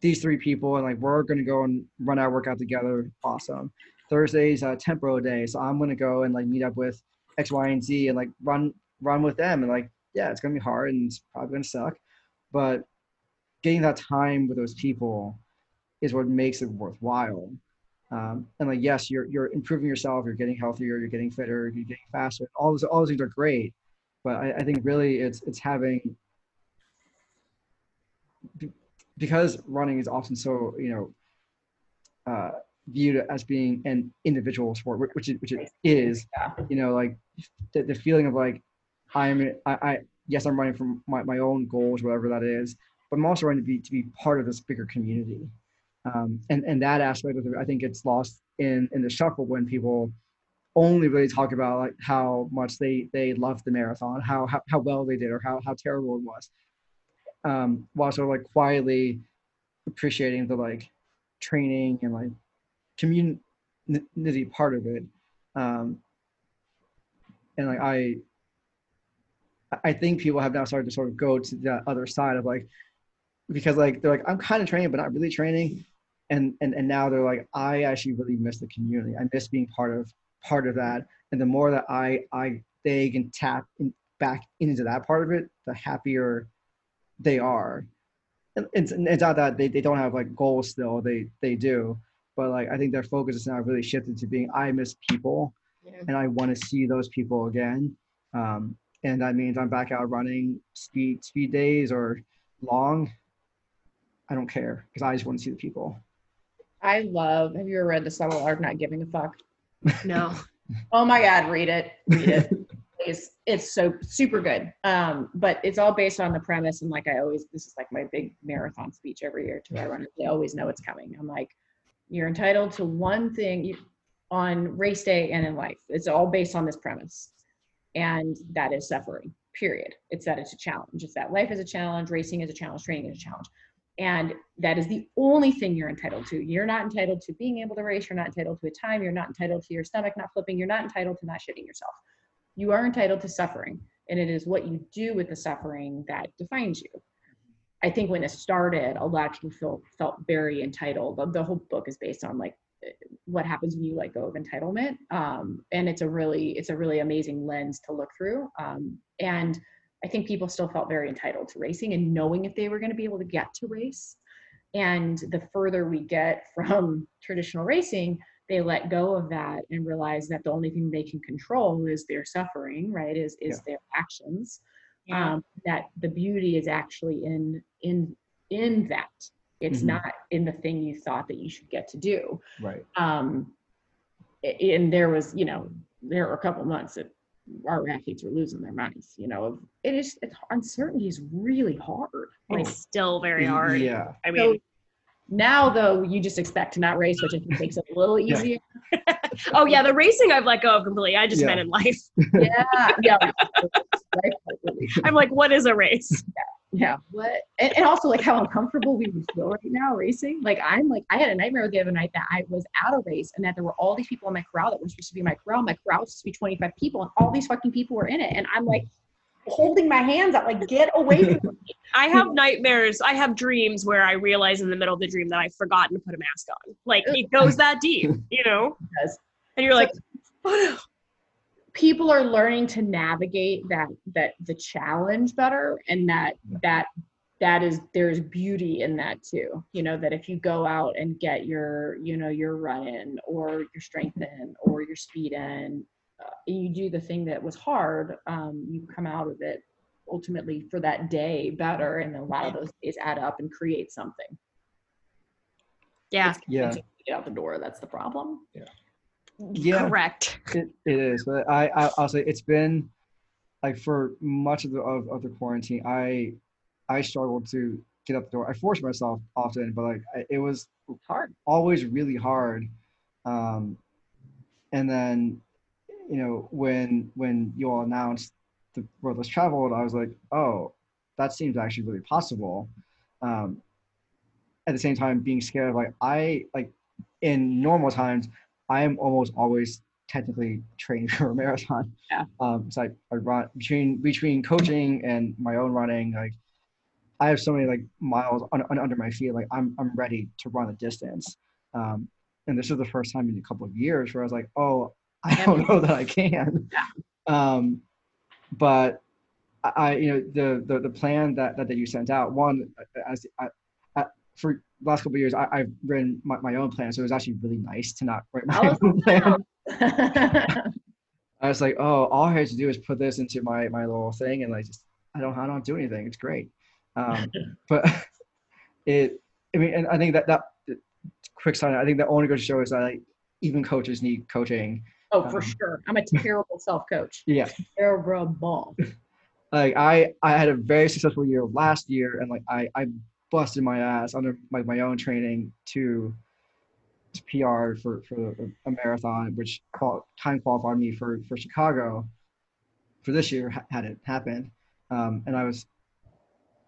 these three people and like we're gonna go and run our workout together awesome Thursday's a tempo day, so I'm gonna go and like meet up with X, Y, and Z and like run run with them. And like, yeah, it's gonna be hard and it's probably gonna suck, but getting that time with those people is what makes it worthwhile. Um, and like, yes, you're you're improving yourself, you're getting healthier, you're getting fitter, you're getting faster. All those all those things are great, but I, I think really it's it's having because running is often so you know uh, viewed as being an individual sport, which it, which it is. Yeah. You know, like the, the feeling of like I'm I, I yes I'm running for my, my own goals, whatever that is, but I'm also running to be to be part of this bigger community. Um, and and that aspect of it, I think it's lost in in the shuffle when people only really talk about like how much they they loved the marathon, how how, how well they did, or how how terrible it was. Um, while sort of like quietly appreciating the like training and like community part of it. Um, and like I, I think people have now started to sort of go to that other side of like, because like they're like I'm kind of training but not really training, and and and now they're like I actually really miss the community. I miss being part of part of that, and the more that I I they can tap in, back into that part of it, the happier they are. And It's, it's not that they, they don't have like goals still they they do but like i think their focus is now really shifted to being i miss people Yeah. and i want to see those people again um, and that means i'm back out running speed speed days or long i don't care because i just want to see the people I love. Have you ever read The Subtle Art of Not Giving a Fuck? No. Oh my God, read it. Read it. it's it's so super good. Um, but it's all based on the premise. And like I always, this is like my big marathon speech every year to I run. They always know it's coming. I'm like, you're entitled to one thing on race day and in life. It's all based on this premise, and that is suffering. Period. It's that it's a challenge. It's that life is a challenge, racing is a challenge, training is a challenge. And that is the only thing you're entitled to. You're not entitled to being able to race. You're not entitled to a time. You're not entitled to your stomach not flipping. You're not entitled to not shitting yourself. You are entitled to suffering. And it is what you do with the suffering that defines you. I think when it started, a lot of people felt felt very entitled. The- The whole book is based on like what happens when you let go of entitlement. Um, and it's a really, it's a really amazing lens to look through. Um, and I think people still felt very entitled to racing and knowing if they were going to be able to get to race. And the further we get from traditional racing, they let go of that and realize that the only thing they can control is their suffering, right? Is is their actions. Yeah. Um, that the beauty is actually in in in that It's Mhm. not in the thing you thought that you should get to do. Right. Um, and there was, you know, there were a couple months that our athletes were losing their minds. You know, it is it's, uncertainty is really hard. Like It's still very hard. Yeah. I so mean, now, though, you just expect to not race, which I think makes it a little Yeah. easier. oh yeah, the racing I've let go of completely. I just Yeah. meant in life. Yeah, yeah. I'm like, what is a race? Yeah. yeah. What? And, and also like how uncomfortable we feel right now racing. Like I'm like I had a nightmare the other night that I was at a race and that there were all these people in my corral that were supposed to be my corral. My corral was supposed to be 25 people and all these fucking people were in it. And I'm like holding my hands out, like get away from me. I have nightmares. I have dreams where I realize in the middle of the dream that I've forgotten to put a mask on. Like it goes that deep, you know? Because And you're like, oh people are learning to navigate that that the challenge better and that that that is there's beauty in that too you know that if you go out and get your you know your run in or your strength in or your speed in and you do the thing that was hard um, you come out of it ultimately for that day better and a lot of those days add up and create something yeah, It's Yeah. to get out the door that's the problem Yeah. Yeah. Correct. It, it is, but I, I I'll say it's been like for much of the of, of the quarantine, I I struggled to get out the door. I forced myself often, but like I, it was hard always really hard. Um, and then, you know, when when you all announced the World Traveled, I was like, oh, that seems actually really possible. Um, at the same time, being scared, like I like in normal times, I am almost always technically training for a marathon. Yeah. Um, so I, I run between between coaching and my own running, like I have so many like miles un, un, under my feet. Like I'm I'm ready to run a distance. Um, and this is the first time in a couple of years where I was like, oh, I don't know that I can. Um, but I, you know, the the the plan that that, that you sent out. One, as I, I, for the last couple of years, I, I've written my, my own plan, so it was actually really nice to not write my I own plan. I was like, oh, all I had to do is put this into my my little thing, and like just I don't I don't do anything. It's great. Um, but it, I mean, and I think that that quick sign. I think that only goes to show is that like even coaches need coaching. Oh for Um, sure. I'm a terrible self-coach. Yeah, terrible like I I had a very successful year last year, and like I I busted my ass under like my own training to to PR for for a marathon, which qual- time qualified me for for Chicago for this year ha- had it happened, um, and I was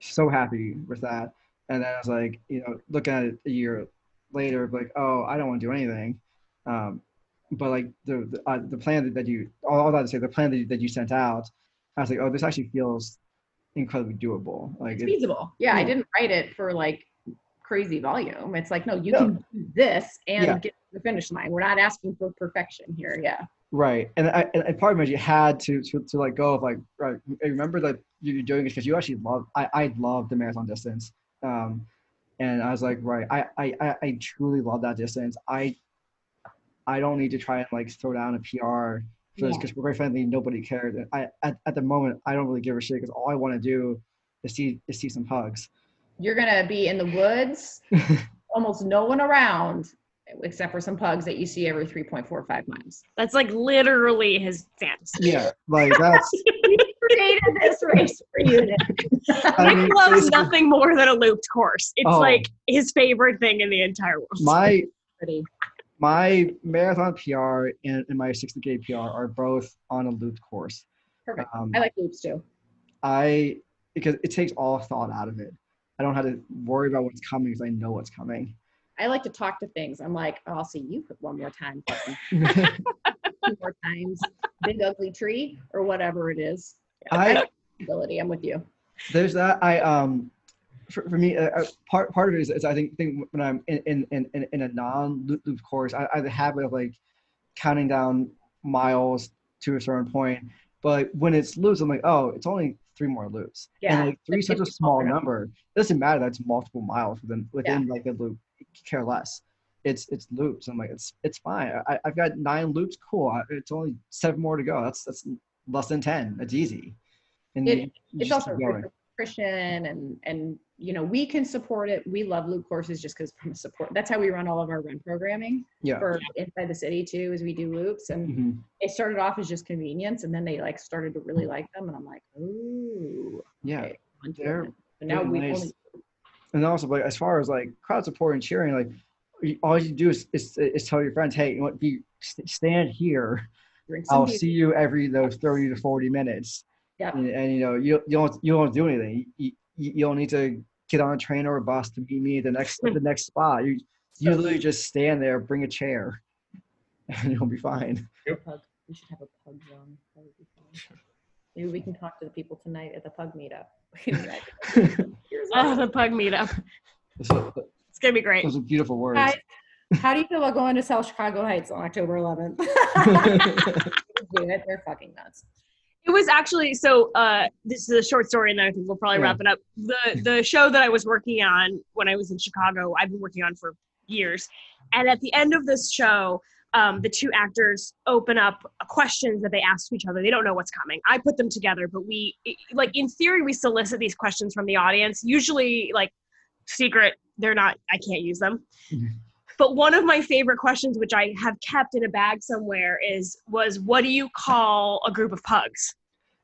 so happy with that. And then I was like, you know, looking at it a year later, like, oh, I don't want to do anything. Um, but like the the, uh, the plan that, you all, all that to say, the plan that you, that you sent out, I was like, oh, this actually feels incredibly doable. Like, it's it, feasible yeah i didn't write it for like crazy volume it's like no you No. can do this and Yeah. get to the finish line we're not asking for perfection here yeah right. And I and, part of it, you had to to to like go of like, right. I remember that you're doing it because you actually love. I I love the marathon distance. Um, and I was like, right. I I- I truly love that distance. I I don't need to try and like throw down a PR for this Yeah. because quite frankly nobody cares. And I at, at the moment I don't really give a shit because all I want to do is see is see some hugs. you're gonna be in the woods almost no one around except for some pugs that you see every 3.45 miles That's like literally his fantasy. Yeah, like that's. we created this race for you Nick. I mean, Nick loves nothing more than a looped course. It's Oh. like his favorite thing in the entire world. My Pretty. My marathon PR and, and my 60k PR are both on a looped course. perfect. Um, i like loops too. I because it takes all thought out of it. I don't have to worry about what's coming because I know what's coming. i like to talk to things. I'm like oh, i'll see you one more time two more times big ugly tree or whatever it is. I ability i'm with you. There's that. I um for, for me uh, uh, part part of it is, is I think think when I'm in in in, in- a non loop, course I, I have the habit of like counting down miles to a certain point, but when it's loops I'm like oh it's only three more loops. Yeah, And like three such a small number. It doesn't matter that's multiple miles within within like a loop. Care less. It's it's loops. I'm like it's it's fine. I, I've got nine loops. Cool. I- It's only seven more to go. That's that's less than ten. It's easy. And It- you- you it's also keep good for nutrition and and you know, we can support it. We love loop courses just because from a support. That's how we run all of our run programming Yeah. for inside the city too, is we do loops. And Mhm. it started off as just convenience, and then they like started to really like them, and I'm like, ooh, Yeah. okay, They're now we nice. only And also, like as far as like crowd support and cheering, like all you do is is, is tell your friends, hey, you want be st- stand here. I'll beer. see you every those thirty to forty minutes. Yep. And, and you know you you don't you don't do anything. You, you, you don't need to get on a train or a bus to meet me at the next hmm. the next spot. You you literally just stand there, bring a chair, and you'll be fine. Pug. We should have a pug zone. That would be fun. Maybe we can talk to the people tonight at the pug meetup. Here's Oh, our- the pug meetup. So, It's gonna be great. those are beautiful words. Guys, how do you feel about going to South Chicago Heights on October 11th? Do it. They're fucking nuts. It was actually so. Uh, this is a short story, and then I think we'll probably Yeah. wrap it up. The the show that I was working on when I was in Chicago, I've been working on for years, and at the end of this show, um, the two actors open up questions that they ask to each other. They don't know what's coming. I put them together, but we it- like in theory we solicit these questions from the audience. Usually, like secret, they're not. I can't use them. Mhm. But one of my favorite questions, which I have kept in a bag somewhere, is was what do you call a group of pugs?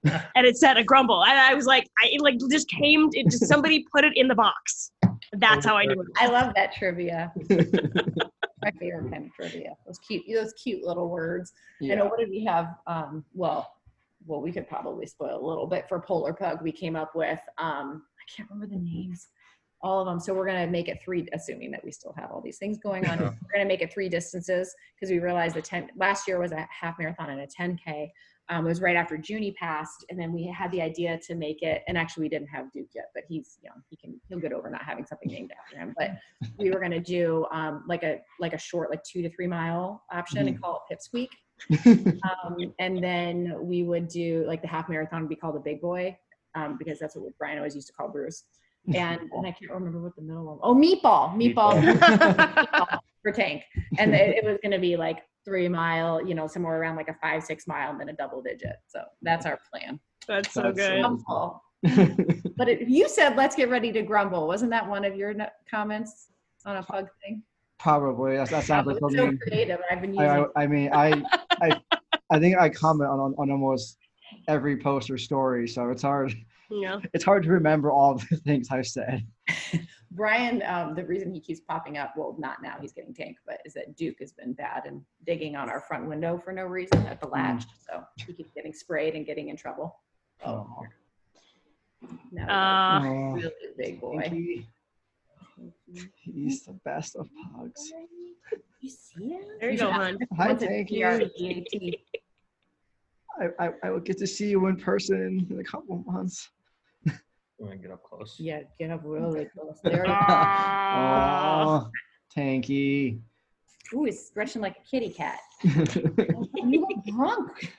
And it said a grumble. And I was like, I it like just came. It just somebody put it in the box. That's how I knew it. I love that trivia. My favorite kind of trivia. Those cute, those cute little words. I know. What did we have? Um, well, well, we could probably spoil a little bit for Polar Pug. We came up with. Um, I can't remember the names. All of them. So we're gonna make it three, assuming that we still have all these things going on. Yeah. We're gonna make it three distances because we realized the ten last year was a half marathon and a 10k. Um, it was right after Junie passed, and then we had the idea to make it. And actually, we didn't have Duke yet, but he's young. He can he'll get over not having something named after him. But we were gonna do um, like a like a short, like two to three mile option, and call it Pipsqueak. Um, and then we would do like the half marathon would be called the Big Boy, um, because that's what Brian always used to call Bruce. And and I can't remember what the middle one. Oh, meatball, meatball, meatball for tank. And it, it was going to be like three mile, you know, somewhere around like a five, six mile, and then a double digit. So that's our plan. That's so That's good. Grumble. But it, you said, let's get ready to grumble. Wasn't that one of your no- comments on a pug thing? Probably. That, that sounds like so something. creative. I've been using I, I, I mean, I, I, I think I comment on, on, on almost every post or story, so it's hard. Yeah. It's hard to remember all the things I've said. Brian, um, the reason he keeps popping up, well, not now, he's getting tanked, but is that Duke has been bad and digging on our front window for no reason at the latch. So he keeps getting sprayed and getting in trouble. Oh, Now Uh, oh, really big boy. Pinky, he's the best of pugs. You see him? there you go, hon. Hi, What's thank you. PREAT? I, I, I will get to see you in person in a couple months. I'm gonna get up close. Yeah, get up really close. There. Aw. Oh, Tanky. Ooh, he's stretching like a kitty cat. You look drunk.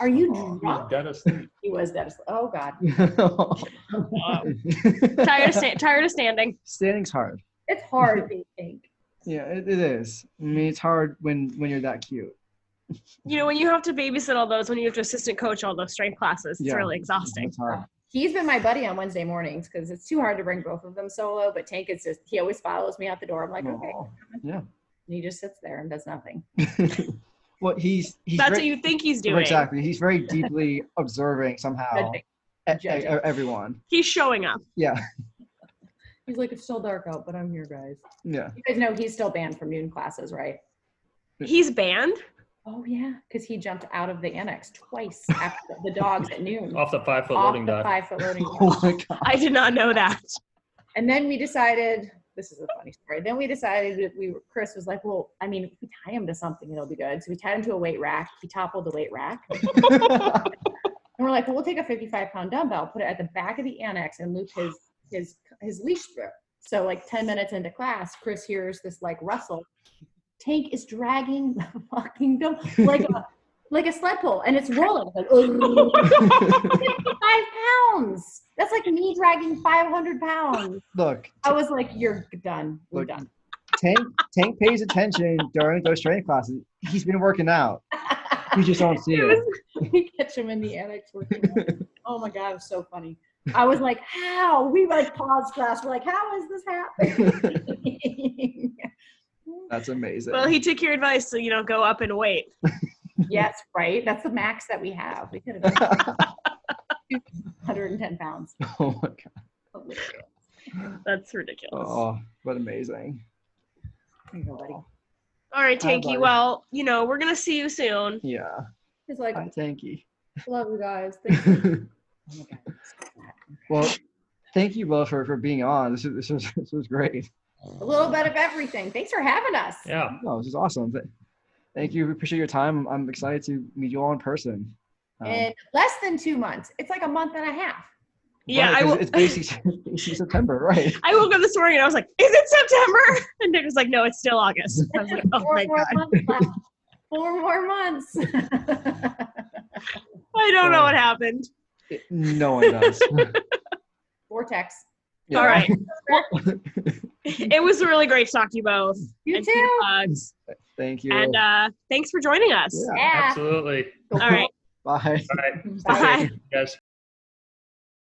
Are you Oh, drunk? Dead asleep. He was that. Oh God, tired of sta- tired of standing. Standing's hard. it's hard being pink. Yeah, it, it is. I mean, it's hard when when you're that cute. You know, when you have to babysit all those, when you have to assistant coach all those strength classes, it's Yeah. really exhausting. He's been my buddy on Wednesday mornings because it's too hard to bring both of them solo. But Tank is just he always follows me out the door. I'm like, okay. Aw, And he just sits there and does nothing. well, he's he's That's very- what you think he's doing. exactly. He's very deeply observing somehow Judging. Judging. everyone. He's showing up. Yeah, He's like, it's still dark out, but I'm here, guys. yeah. You guys know he's still banned from noon classes, right? He's banned. Oh yeah, because he jumped out of the annex twice after the dogs at noon. Off the five foot Off loading the dock. five foot loading dock. Oh my god. I did not know that. And then we decided this is a funny story. Then we decided that we were, Chris was like, well, I mean, if we tie him to something, it'll be good. So we tied him to a weight rack. He toppled the weight rack. And we're like, well, we'll take a 55 pound dumbbell, put it at the back of the annex, and loop his his his leash through. So like 10 minutes into class, Chris hears this like rustle. Tank is dragging the fucking dumbbell like a like a sled pull, and it's rolling. Like, 55 pounds. That's like me dragging 500 pounds. Look, I was like, you're done. We're Look, done. Tank Tank pays attention during those training classes. He's been working out. You just don't see it. we catch him in the annex working. out. oh my god, it was so funny. I was like, how? We like paused class. We're like, how is this happening? That's amazing. Well, he took your advice, so you know, go up and wait. yes, right. That's the max that we have. We could have done 110 pounds. oh my god. That's ridiculous. Oh, but amazing. Here you go, buddy. All right, Tanky. Well, you know, we're gonna see you soon. Yeah. He's like, Hi, thank you. love you guys. Thank you. Oh my God. well, thank you both for, for being on. This is this was this was great. A little bit of everything. Thanks for having us. Yeah. No, this is awesome. Thank you. We appreciate your time. I'm excited to meet you all in person. Um, In less than two months. It's like a month and a half. Yeah, right, I 'cause will. It's basically, basically September, right? I woke up this morning and I was like, "Is it September?" And Nick was like, "No, it's still August." I was like, "Oh Four my more god, months. Four more months. I don't know Oh. what happened." It- no one does. Vortex. All right, right. it was really great to talk to you both. You and too. keep hugs. Thank you. And uh, thanks for joining us. Yeah. Yeah. Absolutely. All right, Bye. All right. Bye. Guys.